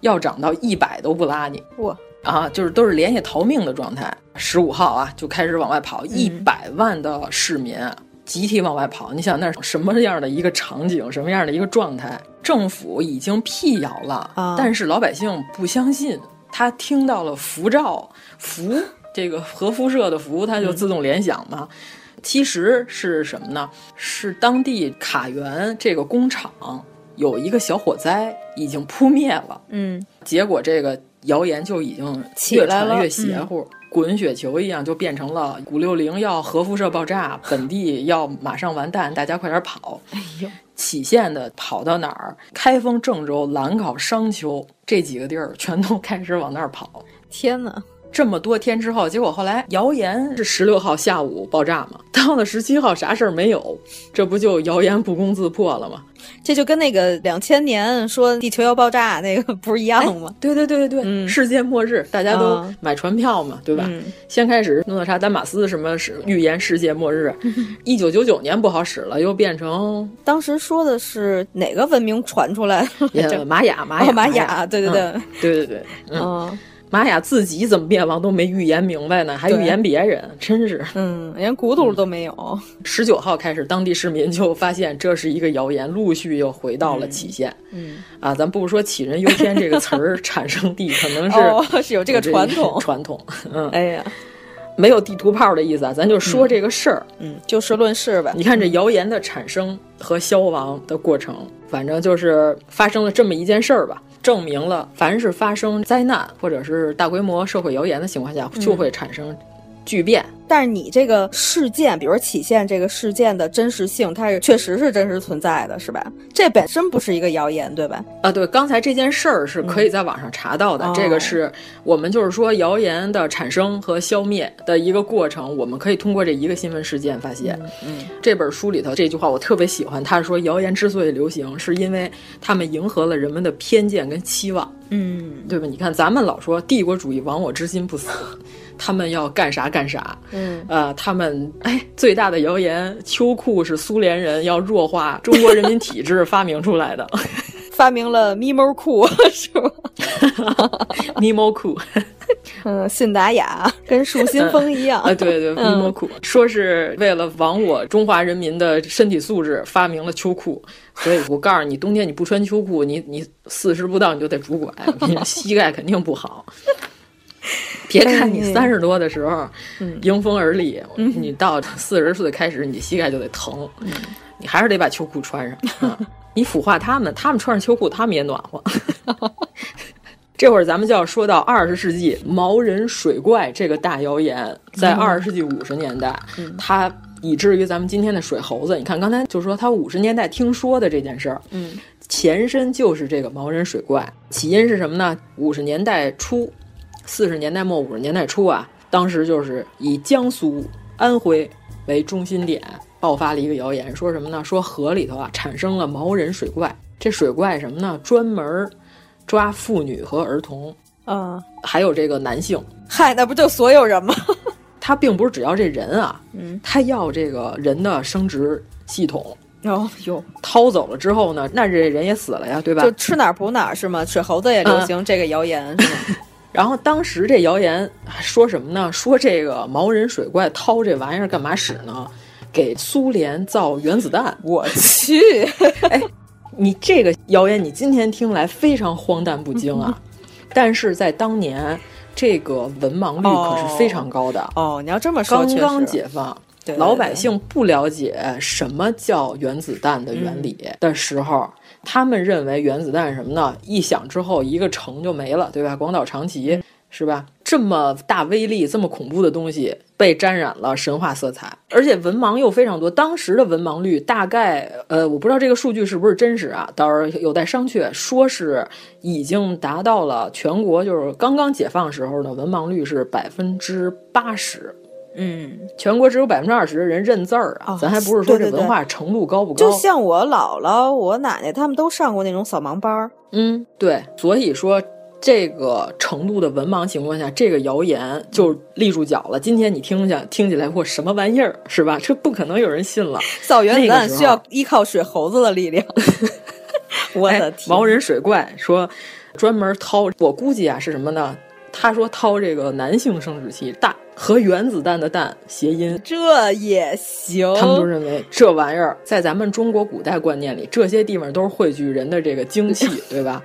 要涨到一百都不拉你。哇啊，就是都是连夜逃命的状态。十五号啊就开始往外跑，一百万的市民集体往外跑。你想那是什么样的一个场景，什么样的一个状态？政府已经辟谣了，啊、但是老百姓不相信。他听到了辐照，辐这个核辐射的辐，它就自动联想嘛。嗯、其实是什么呢？是当地卡源这个工厂有一个小火灾，已经扑灭了。嗯，结果这个谣言就已经越传越邪乎，滚雪球一样就变成了五六零要核辐射爆炸，[laughs] 本地要马上完蛋，大家快点跑。哎呦！杞县的跑到哪儿？开封、郑州、兰考、商丘这几个地儿全都开始往那儿跑。天哪！这么多天之后，结果后来谣言是十六号下午爆炸嘛？[laughs] 到了十七号啥事儿没有，这不就谣言不攻自破了吗？这就跟那个两千年说地球要爆炸那个不是一样吗？对对对对对，嗯、世界末日，大家都嗯买船票嘛，对吧？嗯、先开始诺查丹马斯什么是预言世界末日，[laughs] 一九九九年不好使了，又变成当时说的是哪个文明传出来？玛雅玛雅哦、玛雅，对对对、嗯、对对对，嗯。玛雅自己怎么灭亡都没预言明白呢，还预言别人，真是，嗯，连骨头都没有。十九号开始，当地市民就发现这是一个谣言，陆续又回到了杞县。嗯，啊，咱不说杞人忧天这个词儿 [laughs] 产生地，可能是、哦、是有这个传统，[laughs] 传统。嗯，哎呀。没有地图炮的意思啊，咱就说这个事儿，嗯，就事论事吧。你看这谣言的产生和消亡的过程，反正就是发生了这么一件事儿吧，证明了凡是发生灾难或者是大规模社会谣言的情况下，就会产生巨变。但是你这个事件，比如起现这个事件的真实性，它是确实是真实存在的，是吧？这本身不是一个谣言，对吧？啊，对，刚才这件事儿是可以在网上查到的。嗯、这个是我们就是说谣言的产生和消灭的一个过程，我们可以通过这一个新闻事件发现。嗯，嗯这本书里头这句话我特别喜欢，他说谣言之所以流行，是因为他们迎合了人们的偏见跟期望。嗯，对吧？你看咱们老说帝国主义亡我之心不死。他们要干啥干啥，嗯，呃，他们哎，最大的谣言，秋裤是苏联人要弱化中国人民体质发明出来的，[laughs] 发明了咪猫裤是吗？咪猫裤，[laughs] 嗯，信达雅跟树新风一样，[laughs] 啊、嗯，对对，咪猫裤，说是为了亡我中华人民的身体素质发明了秋裤，所以我告诉你，冬天你不穿秋裤，你你四十不到你就得拄拐，你膝盖肯定不好。别看你三十多的时候、嗯、迎风而立，嗯、你到四十岁开始，你膝盖就得疼，嗯、你还是得把秋裤穿上。[laughs] 啊、你腐化他们，他们穿上秋裤，他们也暖和。[laughs] 这会儿咱们就要说到二十世纪毛人水怪这个大谣言，在二十世纪五十年代，它以至于咱们今天的水猴子。你看刚才就说他五十年代听说的这件事儿，嗯，前身就是这个毛人水怪，起因是什么呢？五十年代初。四十年代末五十年代初啊，当时就是以江苏、安徽为中心点爆发了一个谣言，说什么呢？说河里头啊产生了毛人水怪。这水怪什么呢？专门抓妇女和儿童，啊、嗯，还有这个男性。嗨，那不就所有人吗？[laughs] 他并不是只要这人啊，嗯，他要这个人的生殖系统。哦哟，掏走了之后呢，那这人也死了呀，对吧？就吃哪儿补哪儿是吗？水猴子也流行这个谣言、嗯、是吗？[laughs] 然后当时这谣言说什么呢？说这个毛人水怪掏这玩意儿干嘛使呢？给苏联造原子弹。我去，[laughs] 哎，你这个谣言你今天听来非常荒诞不经啊，[laughs] 但是在当年这个文盲率可是非常高的。哦，哦你要这么说，刚刚解放。对对对老百姓不了解什么叫原子弹的原理的时候，嗯、他们认为原子弹什么的？一响之后一个城就没了，对吧？广岛、长崎、嗯、是吧？这么大威力、这么恐怖的东西被沾染了神话色彩，而且文盲又非常多。当时的文盲率大概，呃，我不知道这个数据是不是真实啊，到时候有待商榷。说是已经达到了全国就是刚刚解放时候的文盲率是百分之八十。嗯，全国只有百分之二十的人认字儿啊，哦、咱还不是说这文化程度高不高？就像我姥姥、我奶奶他们都上过那种扫盲班儿。嗯，对，所以说这个程度的文盲情况下，这个谣言就立住脚了。今天你听下听起来，或什么玩意儿是吧？这不可能有人信了。[laughs] 造原子弹需要依靠水猴子的力量。[laughs] 我的天，毛人水怪说专门掏，我估计啊是什么呢？他说掏这个男性生殖器大和原子弹的弹谐音，这也行。他们都认为这玩意儿在咱们中国古代观念里，这些地方都是汇聚人的这个精气，[laughs] 对吧？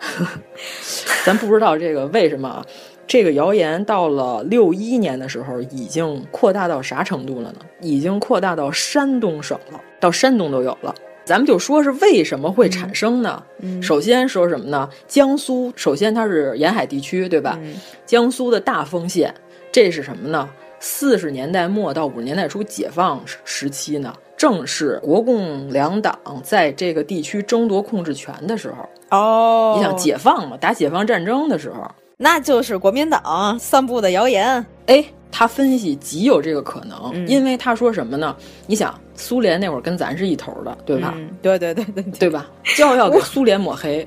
[laughs] 咱不知道这个为什么啊，这个谣言到了六一年的时候，已经扩大到啥程度了呢？已经扩大到山东省了，到山东都有了。咱们就说是为什么会产生呢？嗯、首先说什么呢？江苏首先它是沿海地区，对吧？嗯、江苏的大丰县，这是什么呢？四十年代末到五十年代初解放时期呢，正是国共两党在这个地区争夺控制权的时候。哦，你想解放嘛？打解放战争的时候，那就是国民党散布的谣言。哎。他分析极有这个可能，嗯、因为他说什么呢？你想，苏联那会儿跟咱是一头的，对吧？嗯、对对对对对吧？就要给苏联抹黑，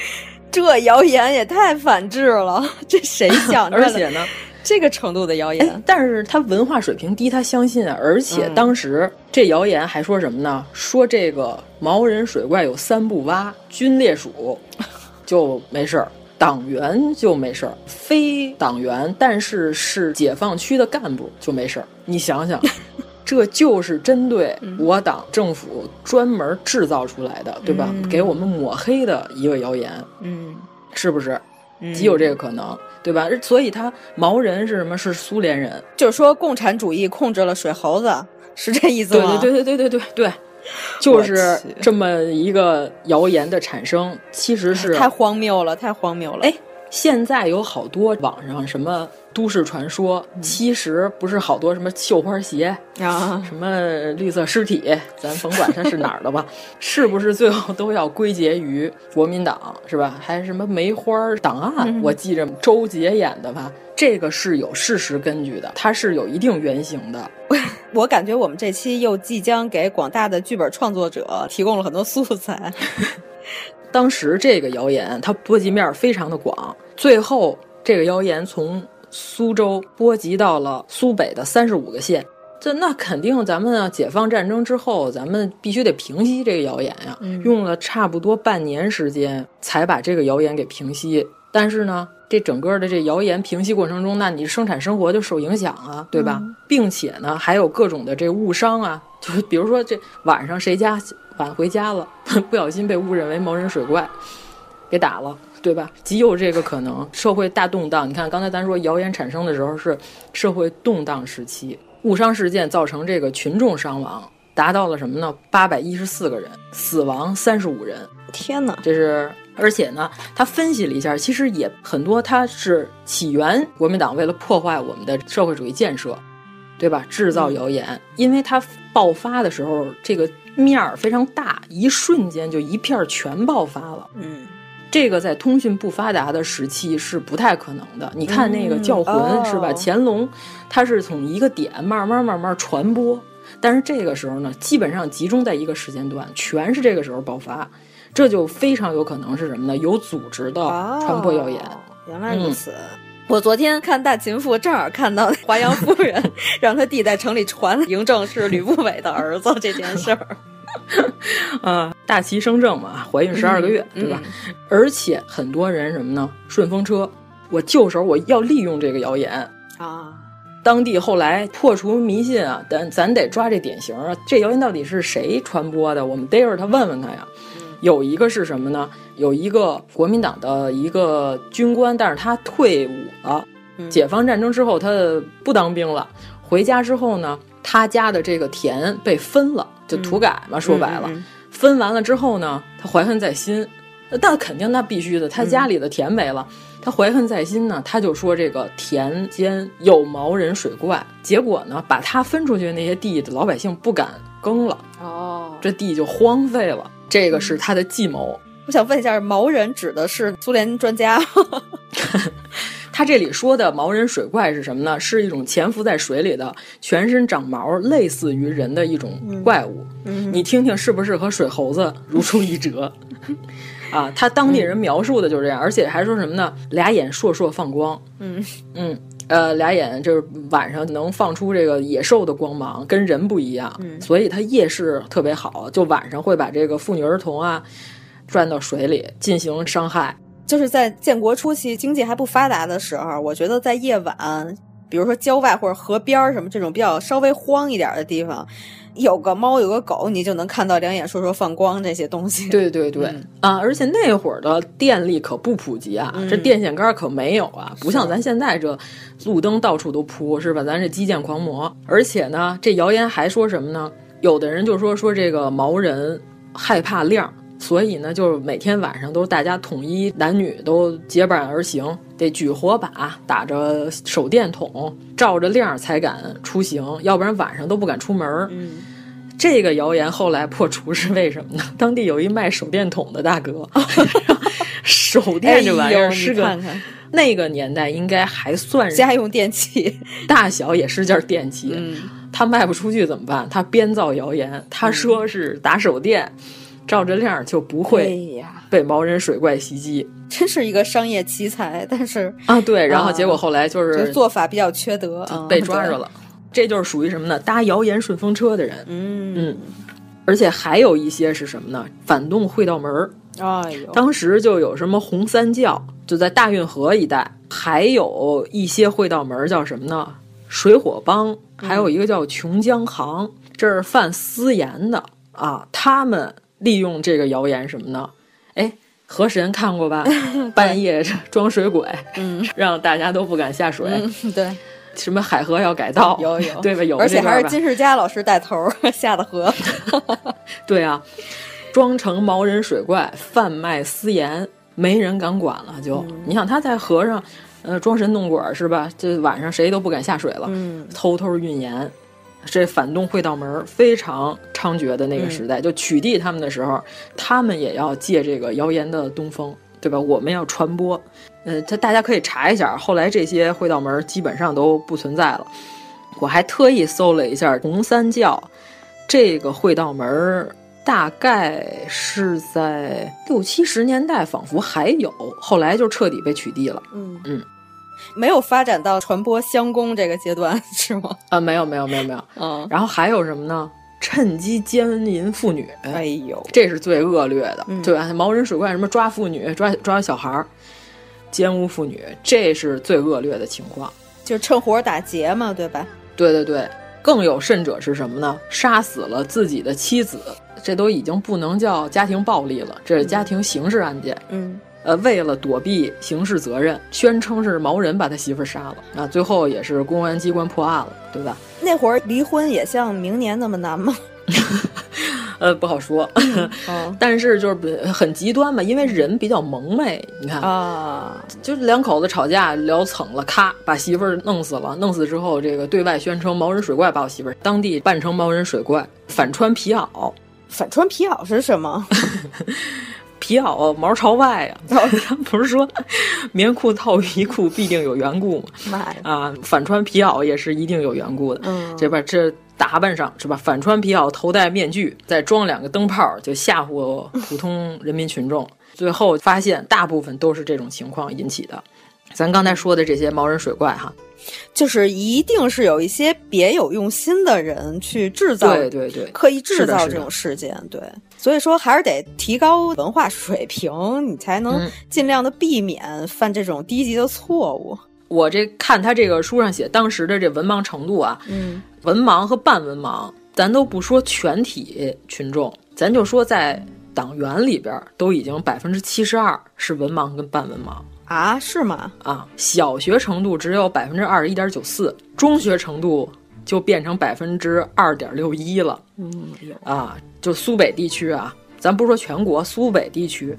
[laughs] 这谣言也太反智了，[laughs] 这谁想的 [laughs] 而且呢，这个程度的谣言，但是他文化水平低，他相信啊。而且当时、嗯、这谣言还说什么呢？说这个毛人水怪有三不挖，军烈属就没事儿。党员就没事儿，非党员但是是解放区的干部就没事儿。你想想，[laughs] 这就是针对我党政府专门制造出来的，对吧？嗯给我们抹黑的一个谣言，嗯，是不是？极有这个可能，对吧？所以他毛人是什么？是苏联人，就是说共产主义控制了水猴子，是这意思吗？对对对对对对对，[laughs] 就是这么一个谣言的产生，其实是太荒谬了，太荒谬了。哎，现在有好多网上什么都市传说，嗯其实不是好多什么绣花鞋啊，什么绿色尸体，咱甭管它是哪儿的吧，[laughs] 是不是最后都要归结于国民党是吧？还什么梅花档案，嗯、我记着周杰演的吧。这个是有事实根据的，它是有一定原型的。[laughs] 我感觉我们这期又即将给广大的剧本创作者提供了很多素材。[laughs] 当时这个谣言它波及面非常的广，最后这个谣言从苏州波及到了苏北的三十五个县。这那肯定，咱们啊，解放战争之后，咱们必须得平息这个谣言呀、嗯。用了差不多半年时间才把这个谣言给平息。但是呢，这整个的这谣言平息过程中，那你生产生活就受影响啊，对吧？嗯、并且呢，还有各种的这误伤啊，就是比如说这晚上谁家晚回家了，[laughs] 不小心被误认为毛人水怪，给打了，对吧？极有这个可能。社会大动荡，你看刚才咱说谣言产生的时候是社会动荡时期，误伤事件造成这个群众伤亡达到了什么呢？八百一十四个人，死亡三十五人。天哪，这是。而且呢，他分析了一下，其实也很多，它是起源国民党为了破坏我们的社会主义建设，对吧？制造谣言，嗯、因为它爆发的时候，这个面儿非常大，一瞬间就一片全爆发了。嗯，这个在通讯不发达的时期是不太可能的。你看那个教魂、是吧？乾隆他是从一个点慢慢慢慢传播，但是这个时候呢，基本上集中在一个时间段，全是这个时候爆发。这就非常有可能是什么呢？有组织的传播谣言。哦、原来如此。嗯、我昨天看《大秦赋》，正好看到华阳夫人 [laughs] 让他弟在城里传 [laughs] 嬴政是吕不韦的儿子这件事儿。啊，[laughs] 大齐生正嘛，怀孕十二个月，嗯、对吧？而且很多人什么呢？顺风车，我就手我要利用这个谣言啊。当地后来破除迷信啊，咱咱得抓这典型啊。这谣言到底是谁传播的？我们逮着他问问他呀。有一个是什么呢？有一个国民党的一个军官，但是他退伍了。嗯、解放战争之后，他不当兵了。回家之后呢，他家的这个田被分了，就土改嘛。嗯、说白了，嗯、分完了之后呢，他怀恨在心。那肯定，那必须的。他家里的田没了，他怀恨在心呢。他就说这个田间有毛人水怪，结果呢，把他分出去的那些地的老百姓不敢耕了。哦，这地就荒废了。这个是他的计谋。我想问一下，毛人指的是苏联专家？[laughs] 他这里说的毛人水怪是什么呢？是一种潜伏在水里的、全身长毛、类似于人的一种怪物。嗯、你听听是不是和水猴子如出一辙？[laughs] 啊，他当地人描述的就是这样，而且还说什么呢？俩眼烁烁放光。嗯嗯。呃，俩眼就是晚上能放出这个野兽的光芒，跟人不一样，嗯、所以它夜视特别好，就晚上会把这个妇女儿童啊转到水里进行伤害。就是在建国初期经济还不发达的时候，我觉得在夜晚，比如说郊外或者河边什么这种比较稍微荒一点的地方。有个猫，有个狗，你就能看到两眼烁烁放光这些东西。对对对，嗯、啊！而且那会儿的电力可不普及啊，嗯、这电线杆可没有啊，不像咱现在这路灯到处都铺，是吧？咱这基建狂魔。而且呢，这谣言还说什么呢？有的人就说说这个毛人害怕亮，所以呢，就是每天晚上都大家统一男女都结伴而行，得举火把，打着手电筒，照着亮才敢出行，要不然晚上都不敢出门。嗯。这个谣言后来破除是为什么呢？[laughs] 当地有一卖手电筒的大哥，手电这玩意儿是个、哎、看看那个年代应该还算家用电器，大小也是件电器。嗯，他卖不出去怎么办？他编造谣言，他说是打手电，嗯、照着亮就不会被毛人水怪袭击。哎、真是一个商业奇才，但是啊，对，然后结果后来就是、啊、做法比较缺德，被抓着了。这就是属于什么呢？搭谣言顺风车的人。嗯嗯，而且还有一些是什么呢？反动会道门儿。哎呦，当时就有什么红三教，就在大运河一带，还有一些会道门叫什么呢？水火帮，还有一个叫琼江行，这是犯私盐的啊。他们利用这个谣言什么呢？哎，河神看过吧？[laughs] 半夜装水鬼，嗯，[laughs] 让大家都不敢下水。嗯、对。什么海河要改道？有有，[laughs] 对吧？有，而且还是金世佳老师带头下的河。对啊，装成毛人水怪贩卖私盐，没人敢管了。就、嗯、你想他在河上，呃，装神弄鬼是吧？这晚上谁都不敢下水了，嗯，偷偷运盐。这反动会道门非常猖獗的那个时代，嗯、就取缔他们的时候，他们也要借这个谣言的东风，对吧？我们要传播。呃，他大家可以查一下，后来这些会道门基本上都不存在了。我还特意搜了一下红三教这个会道门，大概是在六七十年代，仿佛还有，后来就彻底被取缔了。嗯嗯，没有发展到传播相公这个阶段，[laughs] 是吗？啊，没有，没有，没有，没有。嗯，然后还有什么呢？趁机奸淫妇女，哎呦，这是最恶劣的，嗯、对吧？毛人水怪什么抓妇女、抓抓小孩儿。奸污妇女，这是最恶劣的情况，就趁火打劫嘛，对吧？对对对，更有甚者是什么呢？杀死了自己的妻子，这都已经不能叫家庭暴力了，这是家庭刑事案件。嗯，呃，为了躲避刑事责任，宣称是毛人把他媳妇杀了啊，最后也是公安机关破案了，对吧？那会儿离婚也像明年那么难吗？[laughs] 呃，不好说，嗯、但是就是很极端嘛，因为人比较蒙昧，你看啊，就是两口子吵架聊蹭了，咔把媳妇儿弄死了，弄死之后，这个对外宣称毛人水怪把我媳妇儿，当地扮成毛人水怪，反穿皮袄，反穿皮袄是什么？[laughs] 皮袄毛朝外呀、啊，[laughs] 不是说棉裤套皮裤必定有缘故吗？啊，反穿皮袄也是一定有缘故的。嗯，这边这打扮上是吧？反穿皮袄，头戴面具，再装两个灯泡，就吓唬普通人民群众。[laughs] 最后发现，大部分都是这种情况引起的。咱刚才说的这些毛人水怪哈，就是一定是有一些别有用心的人去制造，对对对，刻意制造这种事件，对。所以说，还是得提高文化水平，你才能尽量的避免犯这种低级的错误。嗯、我这看他这个书上写当时的这文盲程度啊，嗯，文盲和半文盲，咱都不说全体群众，咱就说在党员里边都已经百分之七十二是文盲跟半文盲。啊，是吗？啊，小学程度只有百分之二十一点九四，中学程度就变成百分之二点六一了。嗯，啊，就苏北地区啊，咱不是说全国，苏北地区，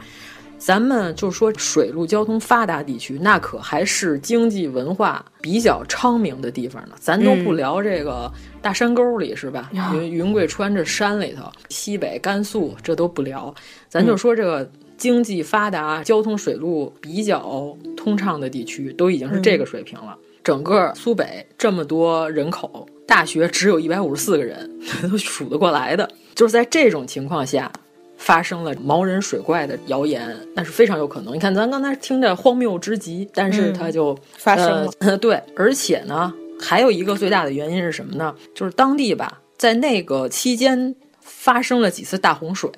咱们就说水陆交通发达地区，那可还是经济文化比较昌明的地方呢。咱都不聊这个大山沟里、嗯、是吧？云云贵川这山里头，西北甘肃这都不聊，咱就说这个。经济发达、交通水路比较通畅的地区，都已经是这个水平了。嗯、整个苏北这么多人口，大学只有一百五十四个人，[laughs] 都数得过来的。就是在这种情况下，发生了毛人水怪的谣言，那是非常有可能。你看，咱刚才听着荒谬之极，但是它就、嗯、发生了、呃。[laughs] 对，而且呢，还有一个最大的原因是什么呢？就是当地吧，在那个期间。发生了几次大洪水，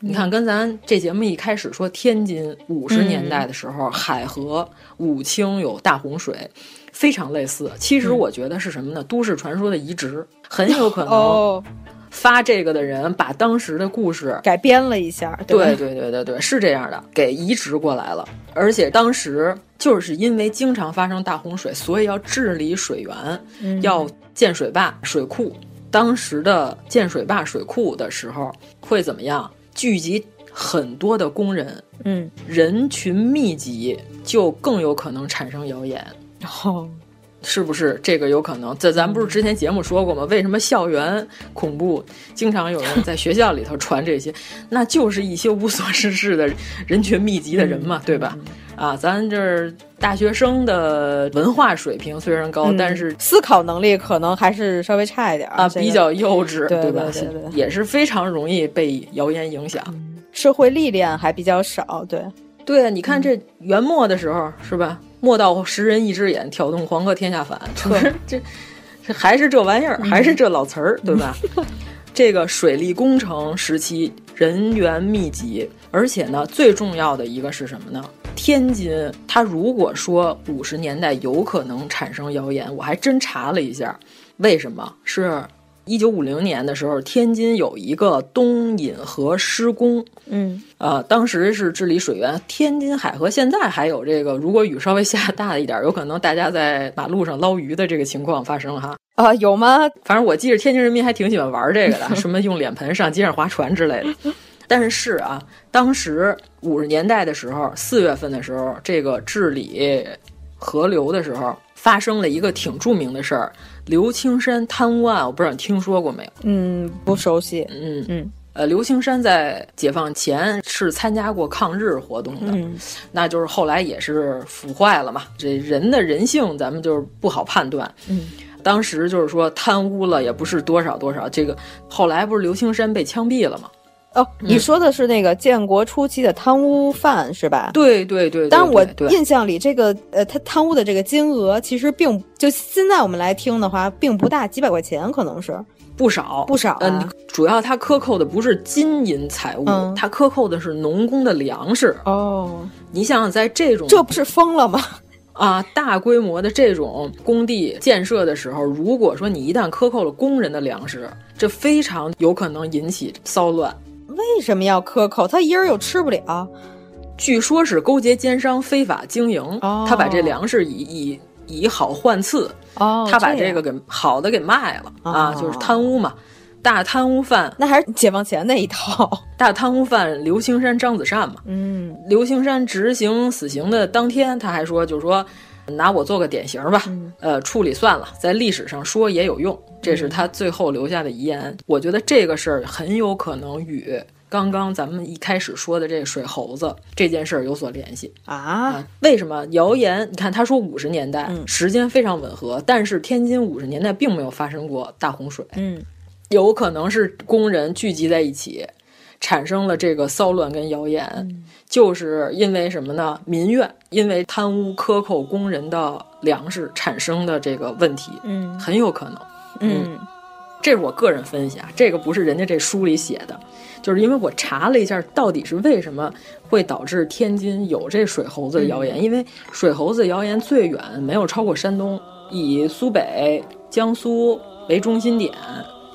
你看，跟咱这节目一开始说天津五十年代的时候，嗯、海河、武清有大洪水，非常类似。其实我觉得是什么呢？都市传说的移植，很有可能发这个的人把当时的故事改编了一下。对对对对对，是这样的，给移植过来了。而且当时就是因为经常发生大洪水，所以要治理水源，嗯、要建水坝、水库。当时的建水坝、水库的时候会怎么样？聚集很多的工人，嗯，人群密集，就更有可能产生谣言。哦，[laughs] 是不是这个有可能？这咱不是之前节目说过吗？为什么校园恐怖经常有人在学校里头传这些？[laughs] 那就是一些无所事事的人群密集的人嘛，嗯、对吧？啊，咱这儿大学生的文化水平虽然高，嗯、但是思考能力可能还是稍微差一点啊，比较幼稚，对吧？对对对也是非常容易被谣言影响，嗯、社会历练还比较少，对对啊。你看这元末的时候、是吧？莫道识人一只眼，挑动黄河天下反，[laughs] 这这这还是这玩意儿，还是这老词儿，对吧？[laughs] 这个水利工程时期人员密集，而且呢，最重要的一个是什么呢？天津，它如果说五十年代有可能产生谣言，我还真查了一下，为什么？是一九五零年的时候，天津有一个东引河施工，嗯，呃，当时是治理水源。天津海河现在还有这个，如果雨稍微下大一点，有可能大家在马路上捞鱼的这个情况发生哈。啊，有吗？反正我记着天津人民还挺喜欢玩这个的，什么用脸盆上街上划船之类的。[laughs] 但是啊，当时五十年代的时候，四月份的时候，这个治理河流的时候，发生了一个挺著名的事儿——刘青山贪污案。我不知道你听说过没有？嗯，不熟悉。嗯嗯。呃，刘青山在解放前是参加过抗日活动的，嗯、那就是后来也是腐坏了嘛。这人的人性，咱们就是不好判断。嗯。当时就是说贪污了，也不是多少多少。这个后来不是刘青山被枪毙了吗？哦，你说的是那个建国初期的贪污犯是吧？对对对。但是我印象里，这个呃，他贪污的这个金额其实并就现在我们来听的话，并不大，几百块钱可能是不少不少。嗯，主要他克扣的不是金银财物，嗯、他克扣的是农工的粮食。哦，你想想，在这种这不是疯了吗？[laughs] 啊，大规模的这种工地建设的时候，如果说你一旦克扣了工人的粮食，这非常有可能引起骚乱。为什么要克扣？他一人又吃不了。据说是勾结奸商，非法经营。哦、他把这粮食以以以好换次。哦，他把这个给好的给卖了、哦、啊，就是贪污嘛。大贪污犯，那还是解放前那一套。[laughs] 大贪污犯刘青山、张子善嘛。嗯，刘青山执行死刑的当天，他还说，就是说，拿我做个典型吧，嗯、呃，处理算了，在历史上说也有用。这是他最后留下的遗言。嗯、我觉得这个事儿很有可能与刚刚咱们一开始说的这水猴子这件事儿有所联系啊，啊？为什么谣言？你看他说五十年代、嗯、时间非常吻合，但是天津五十年代并没有发生过大洪水。嗯。有可能是工人聚集在一起，产生了这个骚乱跟谣言，嗯、就是因为什么呢？民怨，因为贪污克扣工人的粮食产生的这个问题，嗯，很有可能，嗯，嗯这是我个人分析啊，这个不是人家这书里写的，就是因为我查了一下，到底是为什么会导致天津有这水猴子的谣言？嗯、因为水猴子谣言最远没有超过山东，以苏北、江苏为中心点。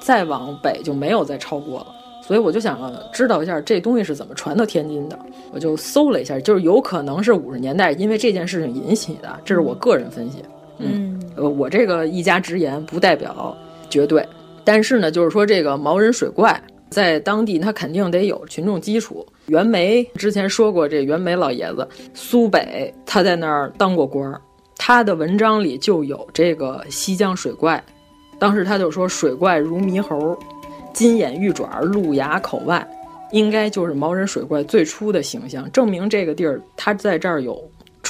再往北就没有再超过了，所以我就想知道一下这东西是怎么传到天津的。我就搜了一下，就是有可能是五十年代因为这件事情引起的，这是我个人分析。嗯，呃，我这个一家之言不代表绝对，但是呢，就是说这个毛人水怪在当地他肯定得有群众基础。袁枚之前说过，这袁枚老爷子苏北他在那儿当过官儿，他的文章里就有这个西江水怪。当时他就说：“水怪如猕猴，金眼玉爪，露牙口外，应该就是毛人水怪最初的形象，证明这个地儿它在这儿有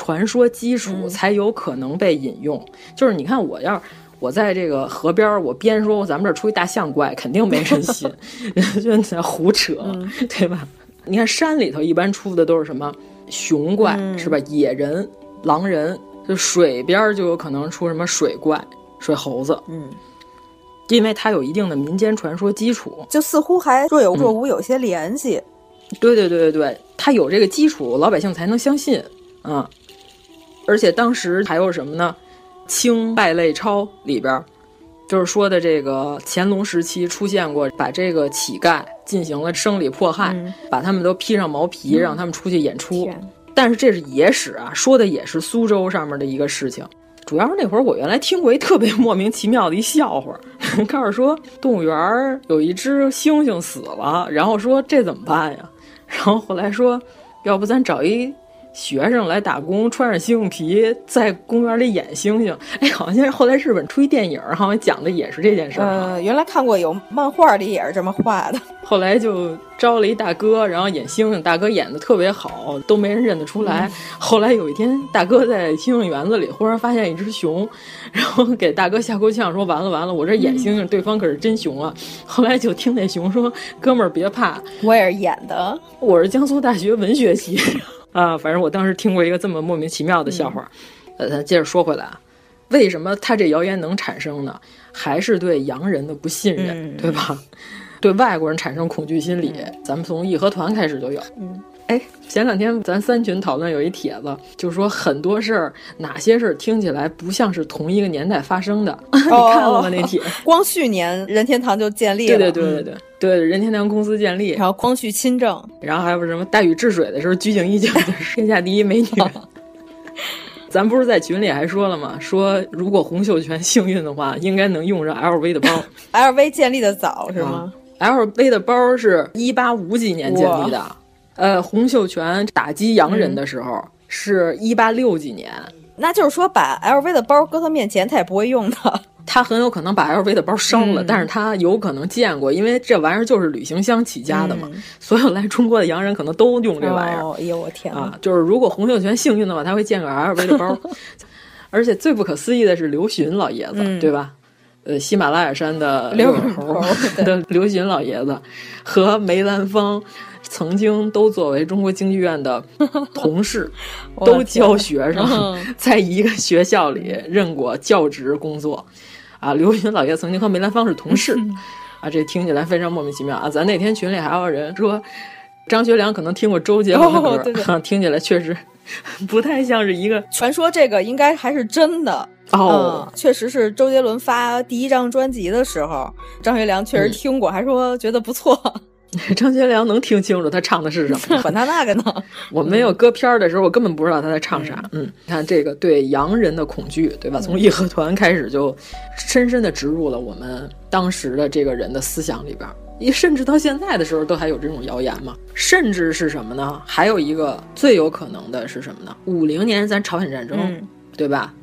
传说基础，嗯、才有可能被引用。就是你看，我要我在这个河边，我边说咱们这儿出一大象怪，肯定没人信，[laughs] 就你在胡扯，嗯、对吧？你看山里头一般出的都是什么熊怪，嗯、是吧？野人、狼人，就水边就有可能出什么水怪、水猴子，嗯。”因为它有一定的民间传说基础，就似乎还若有若无有些联系。嗯、对对对对对，它有这个基础，老百姓才能相信啊、嗯。而且当时还有什么呢？《清败类钞》里边就是说的这个乾隆时期出现过，把这个乞丐进行了生理迫害，嗯、把他们都披上毛皮，让他们出去演出。嗯、但是这是野史啊，说的也是苏州上面的一个事情。主要是那会儿我原来听过一特别莫名其妙的一笑话，[laughs] 告诉说动物园有一只猩猩死了，然后说这怎么办呀？然后后来说，要不咱找一学生来打工，穿上猩猩皮，在公园里演猩猩。哎，好像后来日本出一电影，好像讲的也是这件事儿。呃，原来看过有漫画里也是这么画的。后来就招了一大哥，然后演猩猩，大哥演的特别好，都没人认得出来。嗯、后来有一天，大哥在猩猩园子里忽然发现一只熊，然后给大哥吓够呛，说：“完了完了，我这演猩猩，嗯、对方可是真熊啊！” [laughs] 后来就听那熊说：“哥们儿别怕，我也是演的，我是江苏大学文学系啊。”反正我当时听过一个这么莫名其妙的笑话。呃、嗯，咱接着说回来啊，为什么他这谣言能产生呢？还是对洋人的不信任，嗯、对吧？对外国人产生恐惧心理，咱们从义和团开始就有。嗯，哎，前两天咱三群讨论有一帖子，就是说很多事儿，哪些事儿听起来不像是同一个年代发生的？[laughs] 你看了吗？那帖？[laughs] 光绪年任天堂就建立了，对对对对对对，任天堂公司建立，然后光绪亲政，然后还有什么大禹治水的时候，鞠婧祎就是天下第一美女。[laughs] 咱不是在群里还说了吗？说如果洪秀全幸运的话，应该能用上 LV 的包。LV 建立的早是吗、啊、？LV 的包是一八五几年建立的。呃，洪秀全打击洋人的时候、嗯、是一八六几年。那就是说，把 LV 的包搁他面前，他也不会用的。[laughs] 他很有可能把 LV 的包烧了，嗯、但是他有可能见过，因为这玩意儿就是旅行箱起家的嘛。嗯、所有来中国的洋人可能都用这玩意儿。哦、哎呦我天啊！就是如果洪秀全幸运的话，他会见个 LV [laughs] 的包。而且最不可思议的是刘询老爷子，嗯、对吧？呃，喜马拉雅山的六耳猴的刘询 [laughs] 老爷子和梅兰芳。曾经都作为中国京剧院的 [laughs] 同事，都教学生，[laughs] 在一个学校里任过教职工作。啊，[laughs] 刘云老爷曾经和梅兰芳是同事，啊，这听起来非常莫名其妙啊！咱那天群里还有人说，张学良可能听过周杰伦的歌，哦对对啊，听起来确实不太像是一个传说。这个应该还是真的哦、嗯，确实是周杰伦发第一张专辑的时候，张学良确实听过，嗯、还说觉得不错。[laughs] 张学良能听清楚他唱的是什么？管他那个呢！[laughs] 我没有歌片儿的时候，我根本不知道他在唱啥。嗯，你看这个对洋人的恐惧，对吧？从义和团开始就深深的植入了我们当时的这个人的思想里边，甚至到现在的时候都还有这种谣言嘛。甚至是什么呢？还有一个最有可能的是什么呢？五零年咱朝鲜战争，嗯、对吧？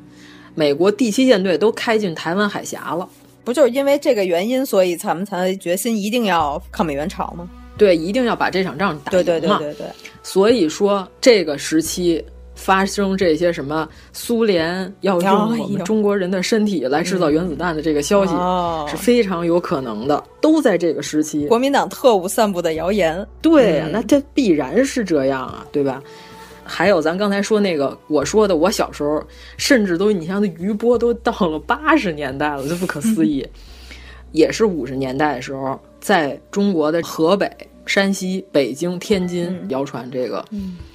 美国第七舰队都开进台湾海峡了。不就是因为这个原因，所以咱们才决心一定要抗美援朝吗？对，一定要把这场仗打赢嘛。对对对对对。所以说，这个时期发生这些什么苏联要用我们中国人的身体来制造原子弹的这个消息，哦、是非常有可能的，都在这个时期。国民党特务散布的谣言。对呀、嗯，那这必然是这样啊，对吧？还有咱刚才说那个，我说的，我小时候甚至都，你像那余波都到了八十年代了，就不可思议。也是五十年代的时候，在中国的河北、山西、北京、天津谣传这个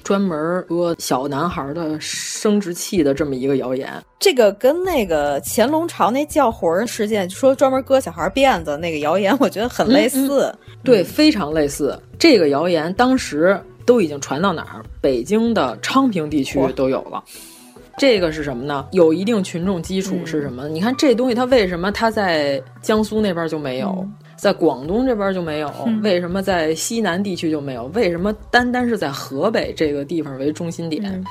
专门割小男孩的生殖器的这么一个谣言。这个跟那个乾隆朝那叫魂事件，说专门割小孩辫子那个谣言，我觉得很类似。对，非常类似。这个谣言当时都已经传到哪儿？北京的昌平地区都有了。这个是什么呢？有一定群众基础是什么？嗯、你看这东西，它为什么它在江苏那边就没有，嗯、在广东这边就没有？嗯、为什么在西南地区就没有？为什么单单是在河北这个地方为中心点？嗯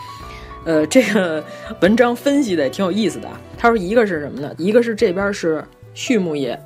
呃，这个文章分析的也挺有意思的。他说，一个是什么呢？一个是这边是畜牧业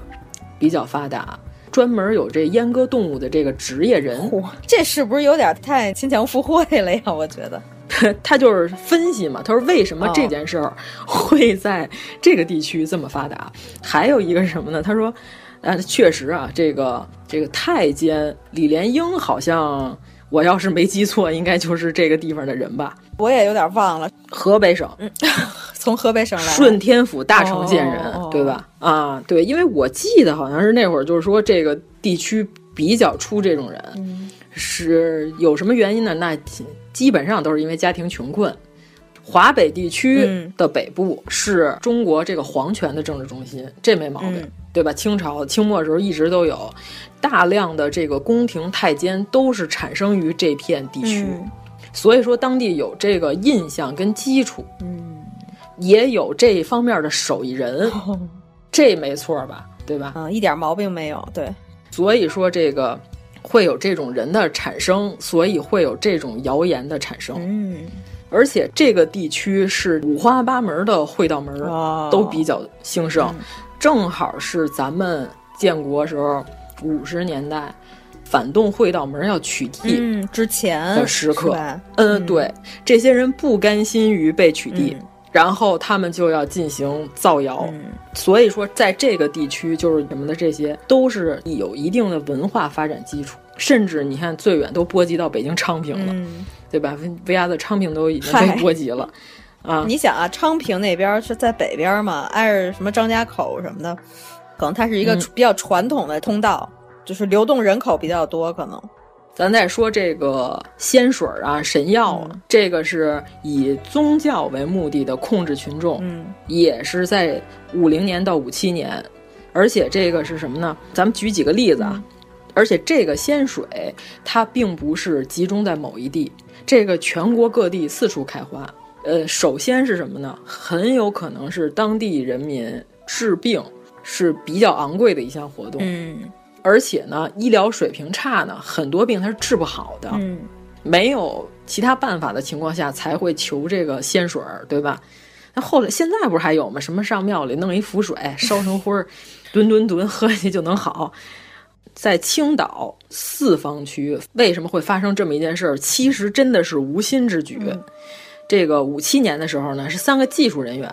[laughs] 比较发达。专门有这阉割动物的这个职业人，这是不是有点太牵强附会了呀？[laughs] 我觉得。[laughs] 他就是分析嘛，他说为什么这件事儿会在这个地区这么发达？还有一个是什么呢？他说，呃，确实啊，这个这个太监李莲英好像，我要是没记错，应该就是这个地方的人吧？我也有点忘了，河北省，嗯、[laughs] 从河北省来，顺天府大城县人，哦、对吧？啊，对，因为我记得好像是那会儿，就是说这个地区比较出这种人，嗯、是有什么原因呢？那。基本上都是因为家庭穷困。华北地区的北部是中国这个皇权的政治中心，这没毛病，嗯、对吧？清朝清末的时候一直都有大量的这个宫廷太监都是产生于这片地区，嗯、所以说当地有这个印象跟基础，嗯，也有这方面的手艺人，哦、这没错吧？对吧？嗯，一点毛病没有，对。所以说这个。会有这种人的产生，所以会有这种谣言的产生。嗯，而且这个地区是五花八门的会道门、哦、都比较兴盛，嗯、正好是咱们建国时候五十年代反动会道门要取缔嗯之前的时刻。嗯，嗯，对，这些人不甘心于被取缔。嗯然后他们就要进行造谣，嗯、所以说在这个地区就是什么的，这些都是有一定的文化发展基础，甚至你看最远都波及到北京昌平了，嗯、对吧？V R 的昌平都已经被波及了啊！你想啊，昌平那边是在北边嘛，挨着什么张家口什么的，可能它是一个比较传统的通道。嗯、就是流动人口比较多，可能。咱再说这个仙水啊、神药啊，嗯、这个是以宗教为目的的控制群众，嗯，也是在五零年到五七年，而且这个是什么呢？咱们举几个例子啊，嗯、而且这个仙水它并不是集中在某一地，这个全国各地四处开花。呃，首先是什么呢？很有可能是当地人民治病是比较昂贵的一项活动，嗯。而且呢，医疗水平差呢，很多病它是治不好的，嗯，没有其他办法的情况下才会求这个仙水儿，对吧？那后来现在不是还有吗？什么上庙里弄一符水，烧成灰儿，吨吨吨喝下去就能好。在青岛四方区，为什么会发生这么一件事儿？其实真的是无心之举。嗯、这个五七年的时候呢，是三个技术人员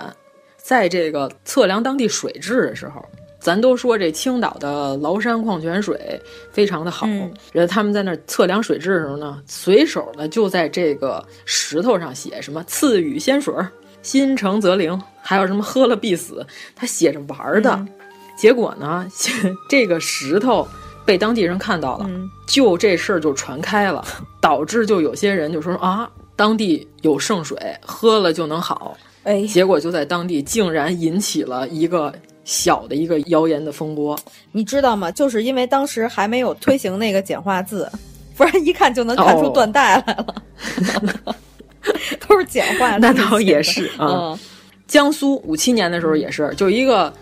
在这个测量当地水质的时候。咱都说这青岛的崂山矿泉水非常的好，人、嗯、他们在那儿测量水质的时候呢，随手呢就在这个石头上写什么“赐予仙水，心诚则灵”，还有什么“喝了必死”，他写着玩的。嗯、结果呢，[laughs] 这个石头被当地人看到了，嗯、就这事儿就传开了，导致就有些人就说啊，当地有圣水，喝了就能好。哎，结果就在当地竟然引起了一个。小的一个谣言的风波，你知道吗？就是因为当时还没有推行那个简化字，[laughs] 不然一看就能看出断代来了。哦、[laughs] 都是简化，那倒也是啊。嗯、江苏五七年的时候也是，就一个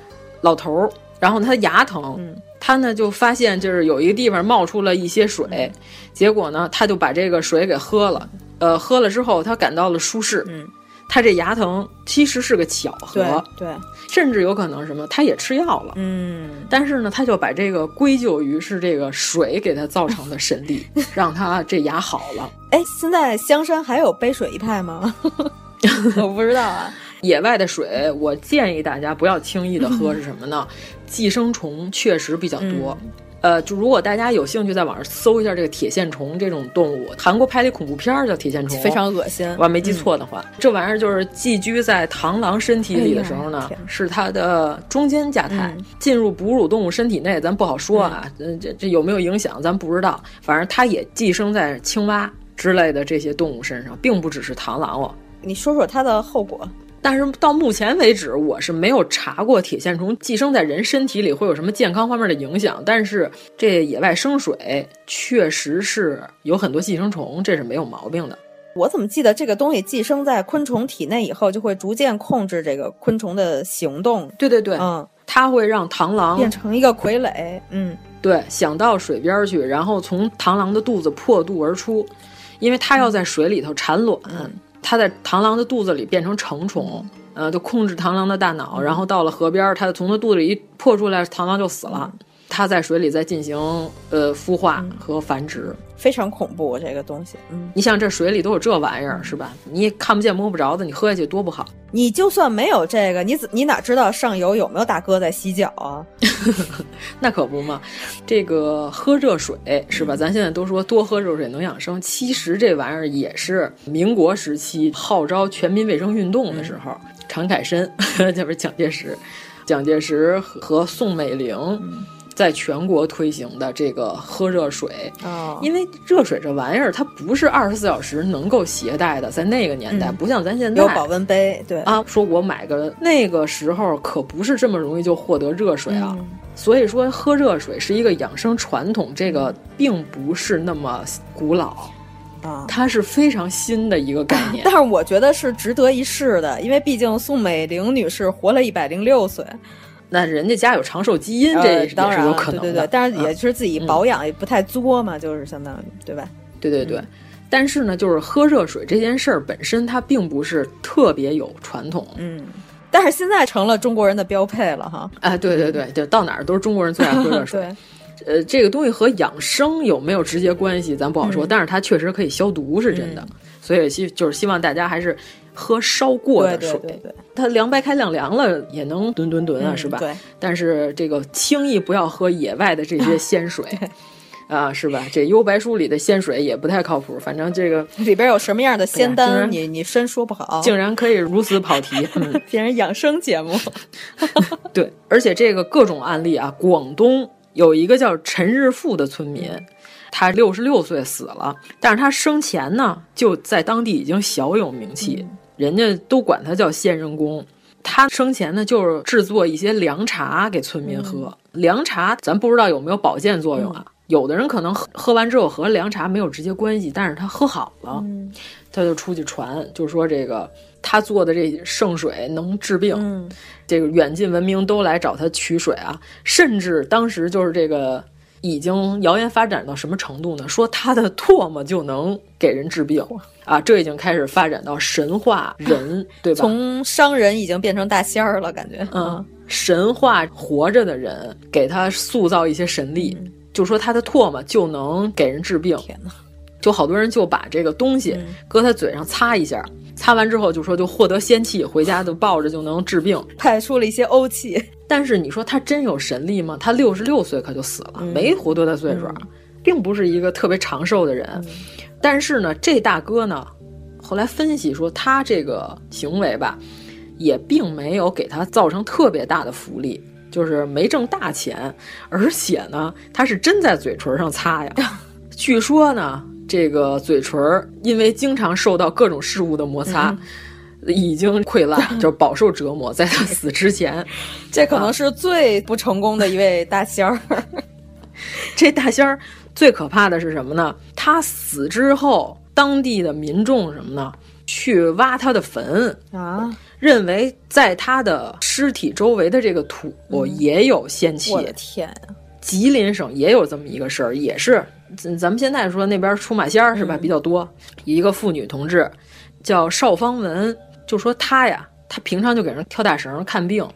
老头儿，然后他牙疼，嗯、他呢就发现就是有一个地方冒出了一些水，嗯、结果呢他就把这个水给喝了，呃，喝了之后他感到了舒适。嗯他这牙疼其实是个巧合，对，对甚至有可能什么，他也吃药了，嗯，但是呢，他就把这个归咎于是这个水给他造成的神力，[laughs] 让他这牙好了。哎，现在香山还有杯水一派吗？[laughs] 我不知道啊。野外的水，我建议大家不要轻易的喝，[laughs] 是什么呢？寄生虫确实比较多。嗯呃，就如果大家有兴趣，在网上搜一下这个铁线虫这种动物，韩国拍的恐怖片叫《铁线虫》，非常恶心。我没记错的话，嗯、这玩意儿就是寄居在螳螂身体里的时候呢，哎、是它的中间价态、嗯、进入哺乳动物身体内，咱不好说啊，嗯、这这有没有影响，咱不知道。反正它也寄生在青蛙之类的这些动物身上，并不只是螳螂哦。你说说它的后果。但是到目前为止，我是没有查过铁线虫寄生在人身体里会有什么健康方面的影响。但是这野外生水确实是有很多寄生虫，这是没有毛病的。我怎么记得这个东西寄生在昆虫体内以后，就会逐渐控制这个昆虫的行动？对对对，嗯，它会让螳螂变成一个傀儡。嗯，对，想到水边去，然后从螳螂的肚子破肚而出，因为它要在水里头产卵。嗯它在螳螂的肚子里变成成虫，呃，就控制螳螂的大脑，然后到了河边，它从它肚子里一破出来，螳螂就死了。它在水里在进行呃孵化和繁殖，非常恐怖这个东西。嗯，你像这水里都有这玩意儿是吧？你也看不见摸不着的，你喝下去多不好。你就算没有这个，你怎你哪知道上游有没有大哥在洗脚啊？[laughs] 那可不嘛，这个喝热水是吧？咱现在都说多喝热水能养生，其实这玩意儿也是民国时期号召全民卫生运动的时候，常凯申 [laughs] 这不是蒋介石，蒋介石和宋美龄。在全国推行的这个喝热水，哦，因为热水这玩意儿它不是二十四小时能够携带的，在那个年代、嗯、不像咱现在。有保温杯，对。啊，说我买个那个时候可不是这么容易就获得热水啊，嗯、所以说喝热水是一个养生传统，这个并不是那么古老。啊，它是非常新的一个概念，[laughs] 但是我觉得是值得一试的，因为毕竟宋美龄女士活了一百零六岁。那人家家有长寿基因，呃、这也是有可能的。对对对，但是也是自己保养也不太作嘛，嗯、就是相当于对吧？对对对。嗯、但是呢，就是喝热水这件事儿本身，它并不是特别有传统。嗯。但是现在成了中国人的标配了哈。啊，对对对，就到哪儿都是中国人最爱喝热水。[laughs] 对。呃，这个东西和养生有没有直接关系，咱不好说。嗯、但是它确实可以消毒，是真的。所以希就是希望大家还是。喝烧过的水，对对对它凉白开晾凉了也能吨吨吨啊，嗯、是吧？对。但是这个轻易不要喝野外的这些 [laughs] 鲜水，啊，是吧？这幽白书里的鲜水也不太靠谱，反正这个 [laughs] 里边有什么样的仙丹，你你真说不好，竟然可以如此跑题，变成养生节目。[laughs] 对，而且这个各种案例啊，广东有一个叫陈日富的村民，他六十六岁死了，但是他生前呢就在当地已经小有名气，人家都管他叫仙人公。他生前呢就是制作一些凉茶给村民喝，凉茶咱不知道有没有保健作用啊。有的人可能喝喝完之后和凉茶没有直接关系，但是他喝好了，他就出去传，就说这个他做的这圣水能治病，这个远近闻名都来找他取水啊，甚至当时就是这个已经谣言发展到什么程度呢？说他的唾沫就能给人治病啊，这已经开始发展到神话人，对吧？从商人已经变成大仙儿了，感觉嗯，神话活着的人，给他塑造一些神力。就说他的唾沫就能给人治病，天哪！就好多人就把这个东西搁他嘴上擦一下，擦完之后就说就获得仙气，回家就抱着就能治病，派出了一些欧气。但是你说他真有神力吗？他六十六岁可就死了，没活多大岁数，并不是一个特别长寿的人。但是呢，这大哥呢，后来分析说他这个行为吧，也并没有给他造成特别大的福利。就是没挣大钱，而且呢，他是真在嘴唇上擦呀。[laughs] 据说呢，这个嘴唇因为经常受到各种事物的摩擦，已经溃烂，[laughs] 就饱受折磨。在他死之前，[laughs] 这可能是最不成功的一位大仙儿。[laughs] 这大仙儿最可怕的是什么呢？他死之后，当地的民众什么呢？去挖他的坟啊。认为在他的尸体周围的这个土也有仙气。我的天呀！吉林省也有这么一个事儿，也是咱们现在说那边出马仙儿是吧？比较多。一个妇女同志叫邵芳文，就说她呀，她平常就给人跳大绳看病。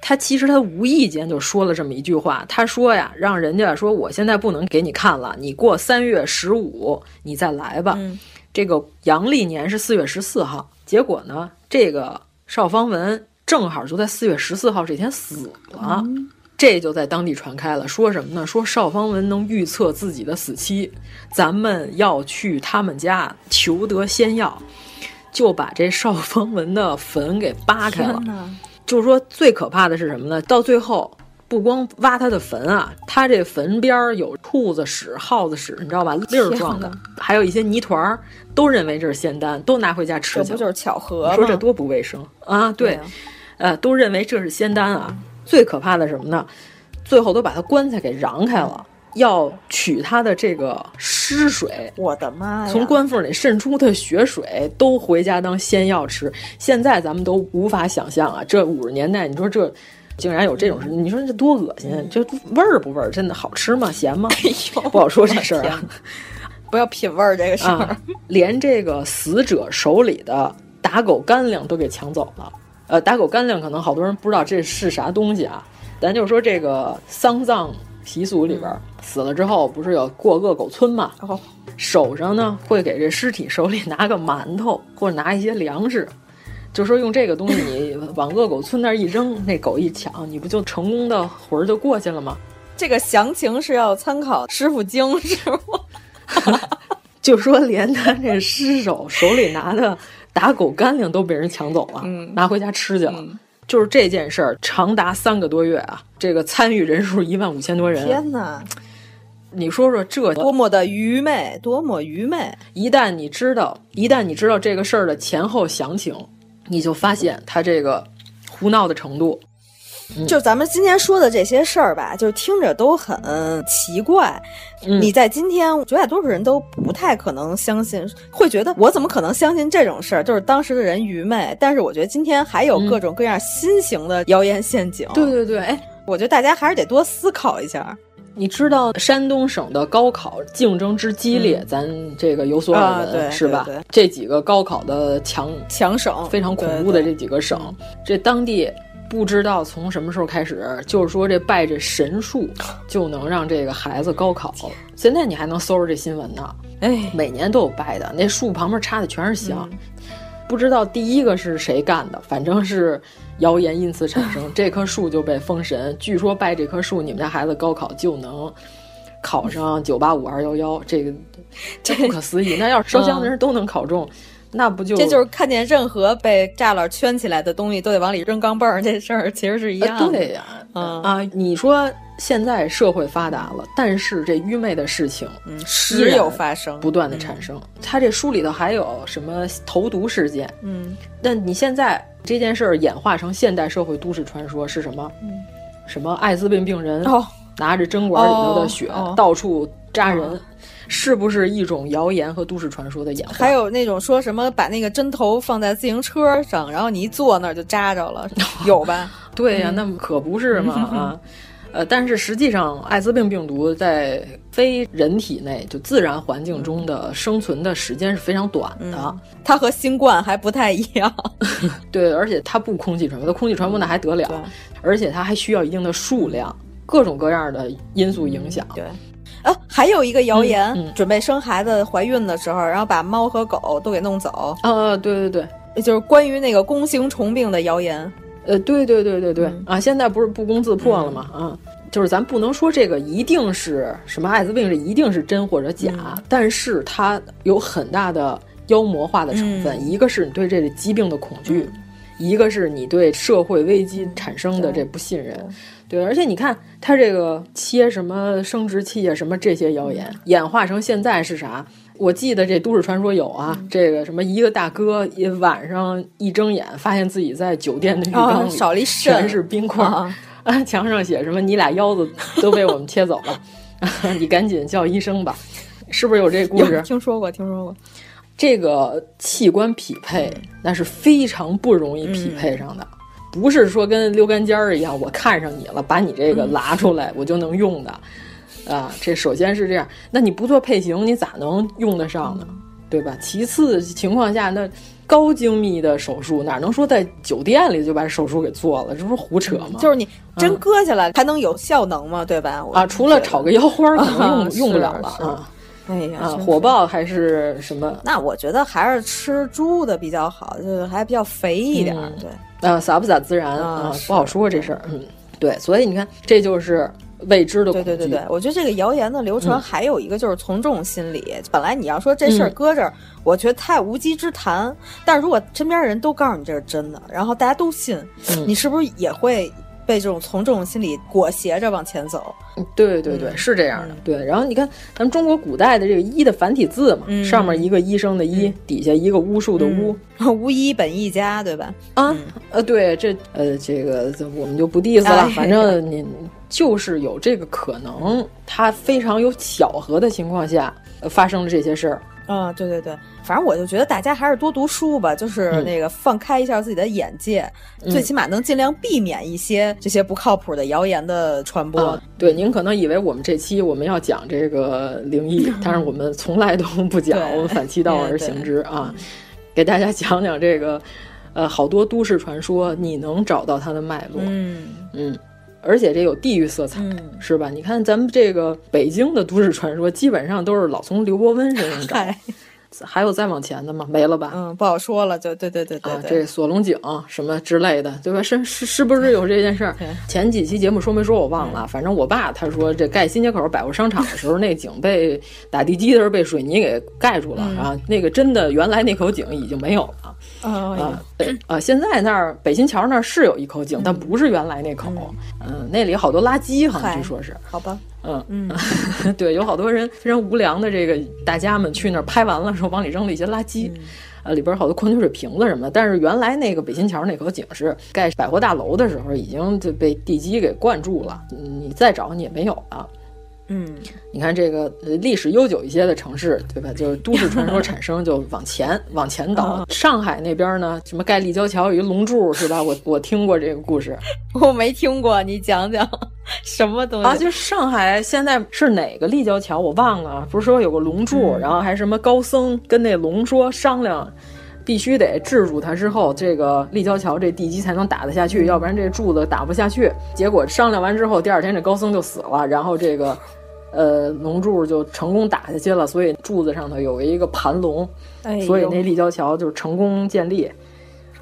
她其实她无意间就说了这么一句话，她说呀，让人家说我现在不能给你看了，你过三月十五你再来吧。这个阳历年是四月十四号，结果呢，这个。邵芳文正好就在四月十四号这天死了，这就在当地传开了。说什么呢？说邵方文能预测自己的死期，咱们要去他们家求得仙药，就把这邵方文的坟给扒开了。就是说，最可怕的是什么呢？到最后。不光挖他的坟啊，他这坟边儿有兔子屎、耗子屎，你知道吧？粒儿状的，还有一些泥团儿，都认为这是仙丹，都拿回家吃去。这不就是巧合吗？说这多不卫生啊！对，呃，都认为这是仙丹啊。最可怕的什么呢？最后都把他棺材给瓤开了，要取他的这个尸水。我的妈呀！从棺缝里渗出的血水都回家当仙药吃。现在咱们都无法想象啊！这五十年代，你说这。竟然有这种事，你说这多恶心！这味儿不味儿？真的好吃吗？咸吗？哎呦，[laughs] 不好说这事儿啊！不要品味儿这个事儿。连这个死者手里的打狗干粮都给抢走了。呃，打狗干粮可能好多人不知道这是啥东西啊。咱就说这个丧葬习俗里边，死了之后不是有过恶狗村嘛？哦，手上呢会给这尸体手里拿个馒头或者拿一些粮食。就说用这个东西，[laughs] 你往恶狗村那儿一扔，那狗一抢，你不就成功的魂儿就过去了吗？这个详情是要参考师傅经，是吗？[laughs] 就说连他这尸首手里拿的打狗干粮都被人抢走了，拿回家吃去了。就是这件事儿长达三个多月啊，这个参与人数一万五千多人。天哪！你说说这多么的愚昧，多么愚昧！一旦你知道，一旦你知道这个事儿的前后详情。你就发现他这个胡闹的程度，就咱们今天说的这些事儿吧，就听着都很奇怪。你在今天绝大多数人都不太可能相信，会觉得我怎么可能相信这种事儿？就是当时的人愚昧。但是我觉得今天还有各种各样新型的谣言陷阱。对对对，哎，我觉得大家还是得多思考一下。你知道山东省的高考竞争之激烈，咱这个有所耳闻，是吧？这几个高考的强强省，非常恐怖的这几个省，这当地不知道从什么时候开始，就是说这拜这神术就能让这个孩子高考。现在你还能搜着这新闻呢，哎，每年都有拜的，那树旁边插的全是香。不知道第一个是谁干的，反正是谣言因此产生，[laughs] 这棵树就被封神。据说拜这棵树，你们家孩子高考就能考上九八五二幺幺，这个这不可思议。那要是烧香的人都能考中，那不就这就是看见任何被栅栏圈起来的东西都得往里扔钢镚儿这事儿，其实是一样。对呀，嗯啊，你说现在社会发达了，但是这愚昧的事情，嗯，时有发生，不断的产生。他这书里头还有什么投毒事件？嗯，那你现在这件事儿演化成现代社会都市传说是什么？嗯，什么艾滋病病人哦拿着针管里头的血到处扎人。是不是一种谣言和都市传说的演化？还有那种说什么把那个针头放在自行车上，然后你一坐那儿就扎着了，[laughs] 有吧？[laughs] 对呀、啊，那可不是嘛啊！呃，但是实际上，艾滋病病毒在非人体内就自然环境中的生存的时间是非常短的。嗯、它和新冠还不太一样。[laughs] 对，而且它不空气传播，它空气传播那还得了，嗯、而且它还需要一定的数量，各种各样的因素影响。对。啊，还有一个谣言，嗯嗯、准备生孩子、怀孕的时候，然后把猫和狗都给弄走。啊，对对对，就是关于那个弓形虫病的谣言。呃，对对对对对、嗯、啊，现在不是不攻自破了吗？啊，就是咱不能说这个一定是什么艾滋病，是一定是真或者假，嗯、但是它有很大的妖魔化的成分。嗯、一个是你对这个疾病的恐惧，一个是你对社会危机产生的这不信任。对，而且你看他这个切什么生殖器啊，什么这些谣言，演化成现在是啥？我记得这都市传说有啊，嗯、这个什么一个大哥一晚上一睁眼，发现自己在酒店的浴缸里、哦、少了一肾，全是冰块，啊、墙上写什么你俩腰子都被我们切走了，你赶紧叫医生吧，是不是有这故事？听说过，听说过。这个器官匹配那是非常不容易匹配上的。嗯不是说跟溜干尖儿一样，我看上你了，把你这个拿出来，我就能用的，啊，这首先是这样。那你不做配型，你咋能用得上呢？对吧？其次情况下，那高精密的手术哪能说在酒店里就把手术给做了？这不是胡扯吗？就是你真割下来还能有效能吗？对吧？啊，除了炒个腰花，可能用、啊、用不了了啊。哎呀，啊，火爆还是什么？那我觉得还是吃猪的比较好，就是还比较肥一点。嗯、对，啊，撒不撒孜然啊，不好说这事儿。嗯，对，所以你看，这就是未知的对对对对，我觉得这个谣言的流传还有一个就是从众心理。嗯、本来你要说这事儿搁这儿，嗯、我觉得太无稽之谈。但是如果身边人都告诉你这是真的，然后大家都信，嗯、你是不是也会？被这种从众心理裹挟着往前走，对对对，是这样的。对，然后你看咱们中国古代的这个“医”的繁体字嘛，嗯、上面一个医生的“医”，底下一个巫术的“巫”，[laughs] 巫医本一家，对吧？啊，呃，对，这呃，这个我们就不 diss 了，哎、反正你就是有这个可能，它非常有巧合的情况下发生了这些事儿。嗯，对对对，反正我就觉得大家还是多读书吧，就是那个放开一下自己的眼界，嗯、最起码能尽量避免一些这些不靠谱的谣言的传播。啊、对，您可能以为我们这期我们要讲这个灵异，[laughs] 但是我们从来都不讲，我们反其道而行之啊，给大家讲讲这个，呃，好多都市传说，你能找到它的脉络。嗯嗯。而且这有地域色彩，嗯、是吧？你看咱们这个北京的都市传说，基本上都是老从刘伯温身上 [laughs] 找。还有再往前的吗？没了吧？嗯，不好说了。就对对对对啊，这锁龙井什么之类的，对吧？是是是不是有这件事儿？前几期节目说没说我忘了。反正我爸他说，这盖新街口百货商场的时候，那井被打地基的时候被水泥给盖住了啊。那个真的原来那口井已经没有了。啊啊！现在那儿北新桥那儿是有一口井，但不是原来那口。嗯，那里好多垃圾，好像据说是。好吧。嗯嗯，[laughs] 对，有好多人非常无良的这个大家们去那儿拍完了之后，往里扔了一些垃圾，呃，里边好多矿泉水瓶子什么的。但是原来那个北新桥那口井是盖百货大楼的时候已经就被地基给灌住了，你再找你也没有了。嗯，你看这个历史悠久一些的城市，对吧？就是都市传说产生就往前往前倒。[laughs] 上海那边呢，什么盖立交桥有一龙柱，是吧？我我听过这个故事，[laughs] 我没听过，你讲讲什么东西啊？就上海现在是哪个立交桥我忘了，不是说有个龙柱，嗯、然后还什么高僧跟那龙说商量。必须得制住它之后，这个立交桥这地基才能打得下去，要不然这柱子打不下去。结果商量完之后，第二天这高僧就死了，然后这个。呃，龙柱就成功打下去了，所以柱子上头有一个盘龙，哎、所以那立交桥就是成功建立。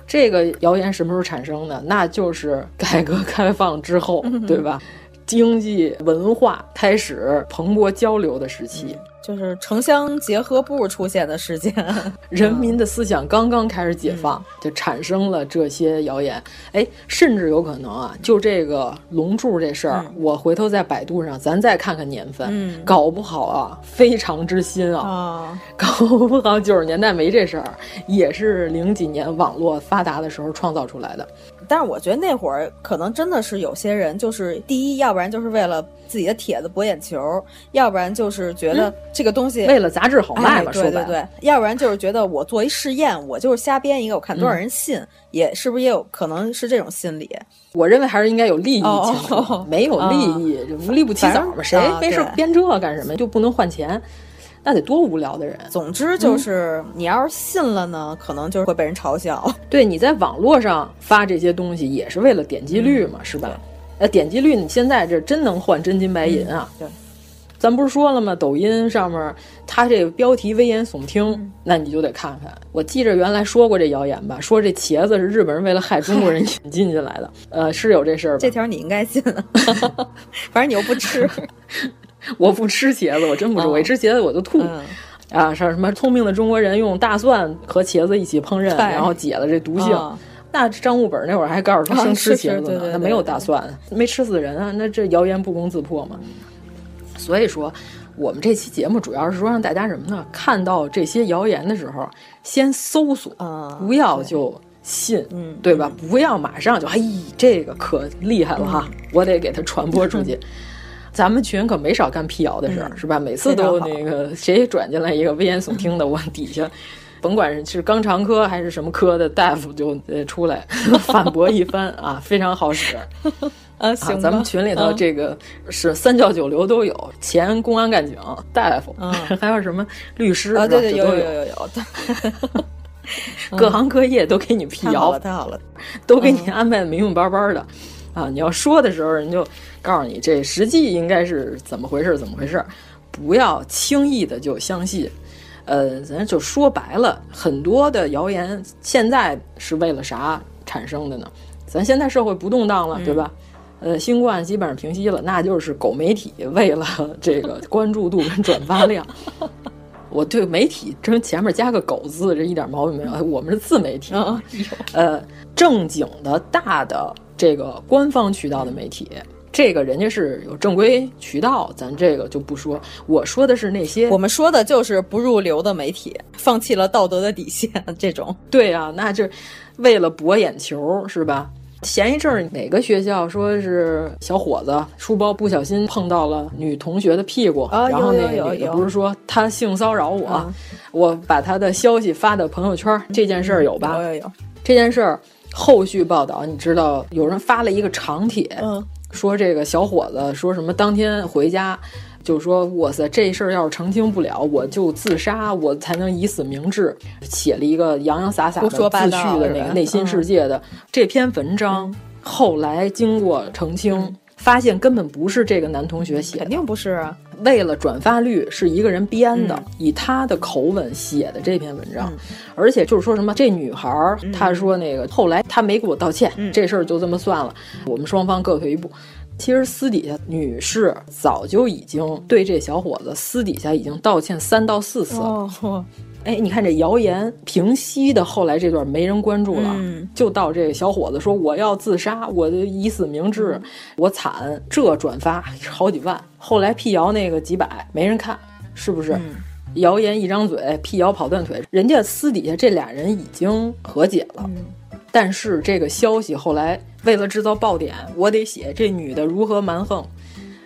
这个谣言什么时候产生的？那就是改革开放之后，[laughs] 对吧？经济文化开始蓬勃交流的时期，就是城乡结合部出现的事件，[laughs] 人民的思想刚刚开始解放，就产生了这些谣言。哎，甚至有可能啊，就这个龙柱这事儿，我回头在百度上咱再看看年份，嗯搞不好啊，非常之新啊，啊，搞不好九十年代没这事儿，也是零几年网络发达的时候创造出来的。但是我觉得那会儿可能真的是有些人，就是第一，要不然就是为了自己的帖子博眼球，要不然就是觉得这个东西、为了杂志好卖嘛，哎、对对对，要不然就是觉得我做一试验，我就是瞎编一个，我看多少人信，嗯、也是不是也有可能是这种心理？我认为还是应该有利益没有利益就无利不起早嘛，谁没事编这干什么？就不能换钱？那得多无聊的人！总之就是，你要是信了呢，嗯、可能就是会被人嘲笑。对，你在网络上发这些东西也是为了点击率嘛，嗯、是吧？呃，点击率你现在这真能换真金白银啊！对，咱不是说了吗？抖音上面它这个标题危言耸听，嗯、那你就得看看。我记着原来说过这谣言吧，说这茄子是日本人为了害中国人 [laughs] 引进进来的，呃，是有这事儿吧？这条你应该信，[laughs] 反正你又不吃。[laughs] [laughs] 我不吃茄子，我真不吃。我一吃茄子我就吐。嗯、啊，说什么聪明的中国人用大蒜和茄子一起烹饪，然后解了这毒性。哦、那张悟本那会儿还告诉他生吃茄子呢，那没有大蒜，没吃死人啊。那这谣言不攻自破嘛。所以说，我们这期节目主要是说让大家什么呢？看到这些谣言的时候，先搜索，嗯、不要就信，嗯，对吧？不要马上就哎，这个可厉害了哈，嗯、我得给它传播出去。[laughs] 咱们群可没少干辟谣的事儿，嗯、是吧？每次都那个谁转进来一个危言耸听的，我底下，甭管是肛肠科还是什么科的大夫就呃出来 [laughs] 反驳一番啊，非常好使。[laughs] 啊，行，咱们群里头这个是三教九流都有，前公安干警、大夫，嗯，还有什么律师啊，对对，有有有有有，[laughs] 各行各业都给你辟谣，太好了，都给你安排的明明白白的。啊，你要说的时候，人就告诉你这实际应该是怎么回事，怎么回事，不要轻易的就相信。呃，咱就说白了，很多的谣言现在是为了啥产生的呢？咱现在社会不动荡了，嗯、对吧？呃，新冠基本上平息了，那就是狗媒体 [laughs] 为了这个关注度跟转发量。[laughs] 我对媒体真前面加个“狗”字，这一点毛病没有。我们是自媒体，嗯、呃，正经的大的。这个官方渠道的媒体，这个人家是有正规渠道，咱这个就不说。我说的是那些，我们说的就是不入流的媒体，放弃了道德的底线，这种。对啊，那就为了博眼球，是吧？前一阵儿哪个学校说是小伙子书包不小心碰到了女同学的屁股，啊、然后那个女的不是说他性骚扰我，嗯、我把他的消息发到朋友圈，这件事儿有吧？有有有，这件事儿。后续报道，你知道有人发了一个长帖，嗯，说这个小伙子说什么当天回家就说哇塞，这事儿要是澄清不了，我就自杀，我才能以死明志。写了一个洋洋洒洒的自序的那个内心世界的、嗯、这篇文章，后来经过澄清。嗯发现根本不是这个男同学写的，肯定不是啊！为了转发率，是一个人编的，嗯、以他的口吻写的这篇文章，嗯、而且就是说什么这女孩儿，她说那个后来她没给我道歉，嗯、这事儿就这么算了，我们双方各退一步。其实私底下，女士早就已经对这小伙子私底下已经道歉三到四次了。哦哎，你看这谣言平息的，后来这段没人关注了，嗯、就到这个小伙子说我要自杀，我的以死明志，嗯、我惨，这转发好几万，后来辟谣那个几百，没人看，是不是？嗯、谣言一张嘴，辟谣跑断腿，人家私底下这俩人已经和解了，嗯、但是这个消息后来为了制造爆点，我得写这女的如何蛮横，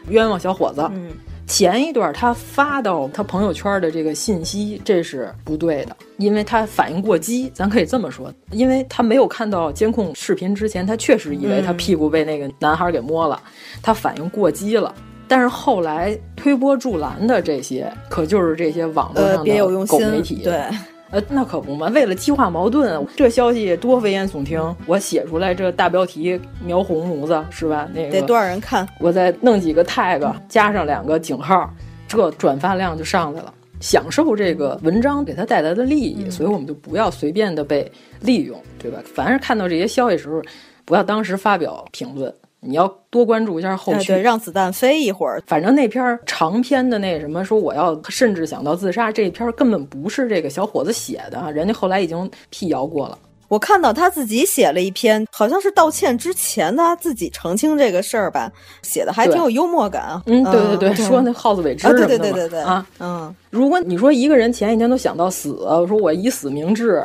冤枉小伙子。嗯前一段他发到他朋友圈的这个信息，这是不对的，因为他反应过激，咱可以这么说，因为他没有看到监控视频之前，他确实以为他屁股被那个男孩给摸了，嗯、他反应过激了。但是后来推波助澜的这些，可就是这些网络上的狗媒体，对。呃，那可不嘛！为了激化矛盾，这消息多危言耸听，我写出来这大标题描红模子是吧？那个得多少人看？我再弄几个 tag，加上两个井号，这转发量就上来了。享受这个文章给他带来的利益，嗯、所以我们就不要随便的被利用，对吧？凡是看到这些消息时候，不要当时发表评论，你要多关注一下后续，对，让子弹飞一会儿。反正那篇长篇的那什么说我要甚至想到自杀，这篇根本不是这个小伙子写的，人家后来已经辟谣过了。我看到他自己写了一篇，好像是道歉之前他自己澄清这个事儿吧，写的还挺有幽默感啊。嗯，对对对，说那耗子尾汁什么的。对对对对对啊，嗯。如果你说一个人前一天都想到死，说我以死明志。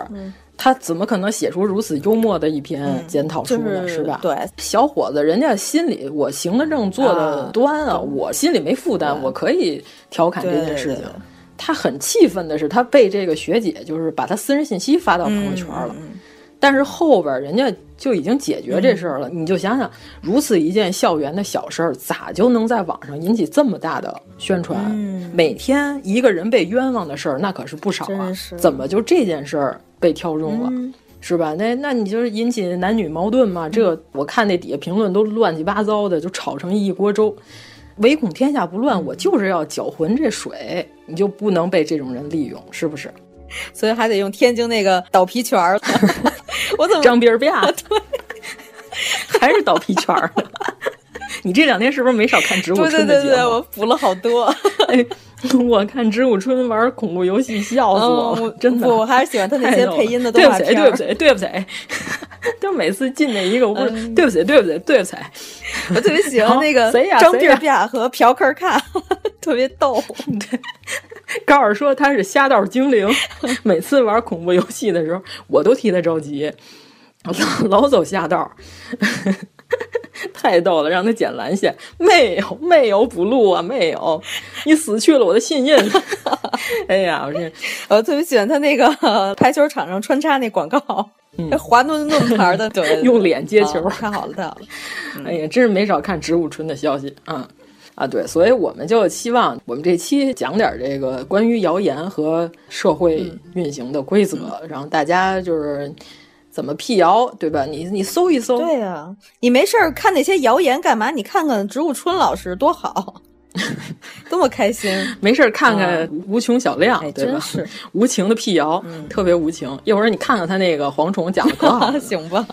他怎么可能写出如此幽默的一篇检讨书呢？是吧？对，小伙子，人家心里我行得正，坐得端啊，我心里没负担，我可以调侃这件事情。他很气愤的是，他被这个学姐就是把他私人信息发到朋友圈了，但是后边人家就已经解决这事儿了。你就想想，如此一件校园的小事儿，咋就能在网上引起这么大的宣传？每天一个人被冤枉的事儿，那可是不少啊。怎么就这件事儿？被挑中了，是吧？那那你就是引起男女矛盾嘛？这我看那底下评论都乱七八糟的，就炒成一锅粥。唯恐天下不乱，我就是要搅浑这水，你就不能被这种人利用，是不是？所以还得用天津那个倒皮圈儿。[laughs] 我怎么张边儿吧？[laughs] 对，还是倒皮圈儿。[laughs] 你这两天是不是没少看《植物春》的节目？对对对对，我补了好多。哎，[laughs] 我看《植物春》玩恐怖游戏，笑死我！[laughs] 真的，我还是喜欢他那些配音的动画片。对不起，对不起，对不起，就每次进那一个，我对不起，对不起，对不起。[laughs] 我特别喜欢那个？张碧碧和朴克看，特别逗。对，高尔说他是瞎道精灵，每次玩恐怖游戏的时候，我都替他着急，老老走下道。[laughs] 太逗了，让他捡蓝线，没有，没有补录啊，没有，你死去了我的信任。[laughs] 哎呀，我这我特别喜欢他那个 [laughs] 排球场上穿插那广告，嗯、华顿顿牌的，对，用脸接球，太好了，太好了。哎呀，真是没少看植物春的消息啊啊！对，所以我们就希望我们这期讲点这个关于谣言和社会运行的规则，然后大家就是。怎么辟谣，对吧？你你搜一搜。对呀，你没事儿看那些谣言干嘛？你看看植物春老师多好，[laughs] 多么开心。[laughs] 没事儿看看无穷小亮，对吧？是 [laughs] 无情的辟谣，特别无情。一会儿你看看他那个蝗虫讲的可好，行吧？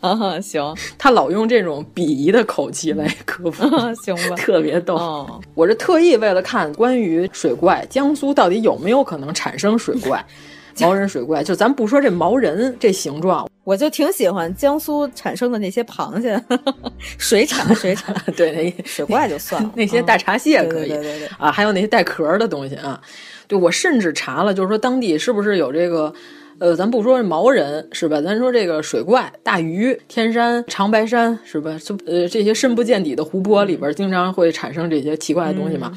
啊，行。他老用这种鄙夷的口气来科普，行吧？特别逗。我是特意为了看关于水怪，江苏到底有没有可能产生水怪？毛人水怪，就咱不说这毛人这形状，我就挺喜欢江苏产生的那些螃蟹，[laughs] 水产 [laughs] 水产，对那水怪就算了，[laughs] 那些大闸蟹可以，对对对啊，还有那些带壳的东西啊，对我甚至查了，就是说当地是不是有这个，呃，咱不说毛人是吧？咱说这个水怪，大鱼、天山、长白山是吧？就呃这些深不见底的湖泊里边，经常会产生这些奇怪的东西嘛。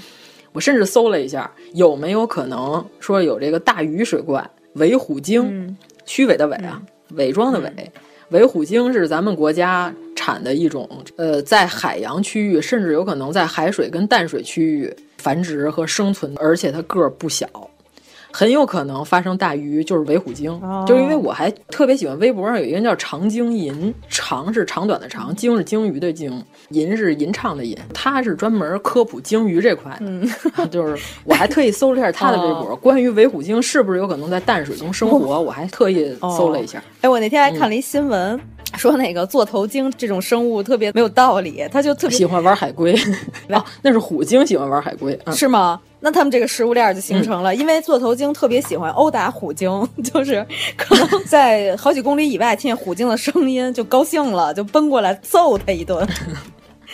我甚至搜了一下，有没有可能说有这个大鱼水怪？伪虎鲸，虚伪的伪啊，伪装的伪。伪虎鲸是咱们国家产的一种，呃，在海洋区域，甚至有可能在海水跟淡水区域繁殖和生存，而且它个儿不小。很有可能发生大鱼就是伪虎鲸，就是因为我还特别喜欢微博上有一个人叫长鲸吟，长是长短的长，鲸是鲸鱼的鲸，吟是吟唱的吟，他是专门科普鲸鱼这块，就是我还特意搜了一下他的微博，关于伪虎鲸是不是有可能在淡水中生活，我还特意搜了一下。哎，我那天还看了一新闻，[laughs] 说那个座头鲸这种生物特别没有道理，他就特别喜欢玩海龟，[laughs] 啊，那是虎鲸喜欢玩海龟，是吗？那他们这个食物链就形成了，因为座头鲸特别喜欢殴打虎鲸，[laughs] 就是可能在好几公里以外听见虎鲸的声音就高兴了，就奔过来揍他一顿。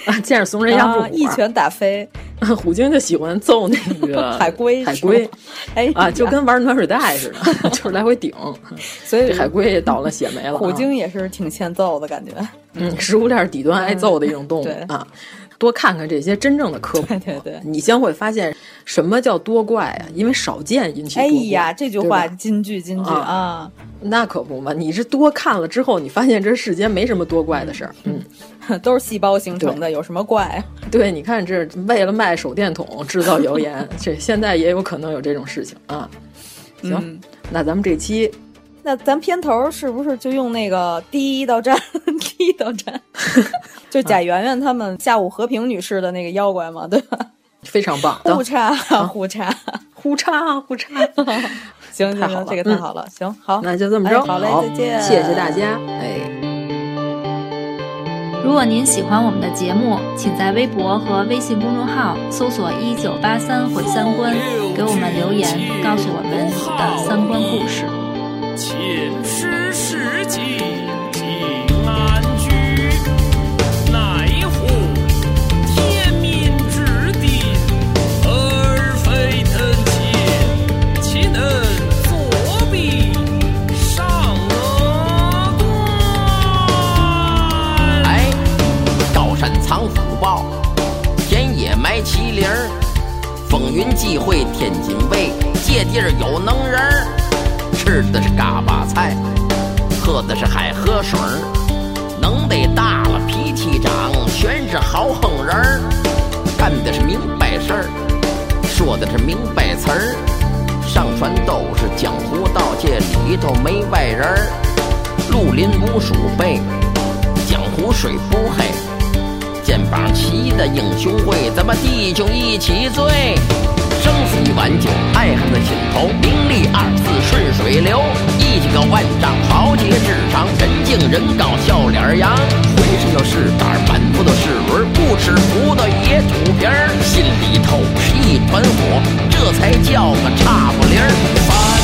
啊，见着怂人压一拳打飞。[laughs] 虎鲸就喜欢揍那 [laughs] 个海龟，海龟，哎啊，就跟玩暖水袋似的，[laughs] 就是来回顶。所以海龟也倒了血霉了。虎鲸也是挺欠揍的感觉。嗯，食物链底端挨揍的一种动物啊。多看看这些真正的科普，对对对，你将会发现什么叫多怪啊？因为少见引起。哎呀，这句话金句金句啊！那可不嘛，你是多看了之后，你发现这世间没什么多怪的事儿，嗯，都是细胞形成的，有什么怪？[laughs] 对，你看这为了卖手电筒制造谣言，这现在也有可能有这种事情啊。行，那咱们这期。那咱片头是不是就用那个第一道战？[laughs] 第一道战，[laughs] 就贾圆圆他们下午和平女士的那个妖怪嘛，对吧？非常棒，互叉 [laughs] 互叉互叉互叉，行行行，这个太好了，行好，那就这么着，好嘞，再见，谢谢大家，哎。如果您喜欢我们的节目，请在微博和微信公众号搜索“一九八三毁三观”，给我们留言，告诉我们你的三观故事。前世事迹尽安居，奈何天命之定，而非等闲，岂能作弊上额官？哎，高山藏虎豹，田野埋麒麟儿，风云际会天津卫，这地儿有能人儿。吃的是嘎巴菜，喝的是海河水儿，能耐大了脾气长，全是豪横人儿，干的是明白事儿，说的是明白词儿，上船都是江湖道界里头没外人儿，绿林无鼠辈，江湖水不黑，肩膀齐的英雄会，咱们弟兄一起醉。生死一碗酒，爱恨在心头；名利二字顺水流，一斤高万丈，豪杰至长，人敬人高，笑脸扬，浑身都是胆，满腹都是轮，不吃葡萄也吐皮儿，心里头是一团火，这才叫个差不离儿。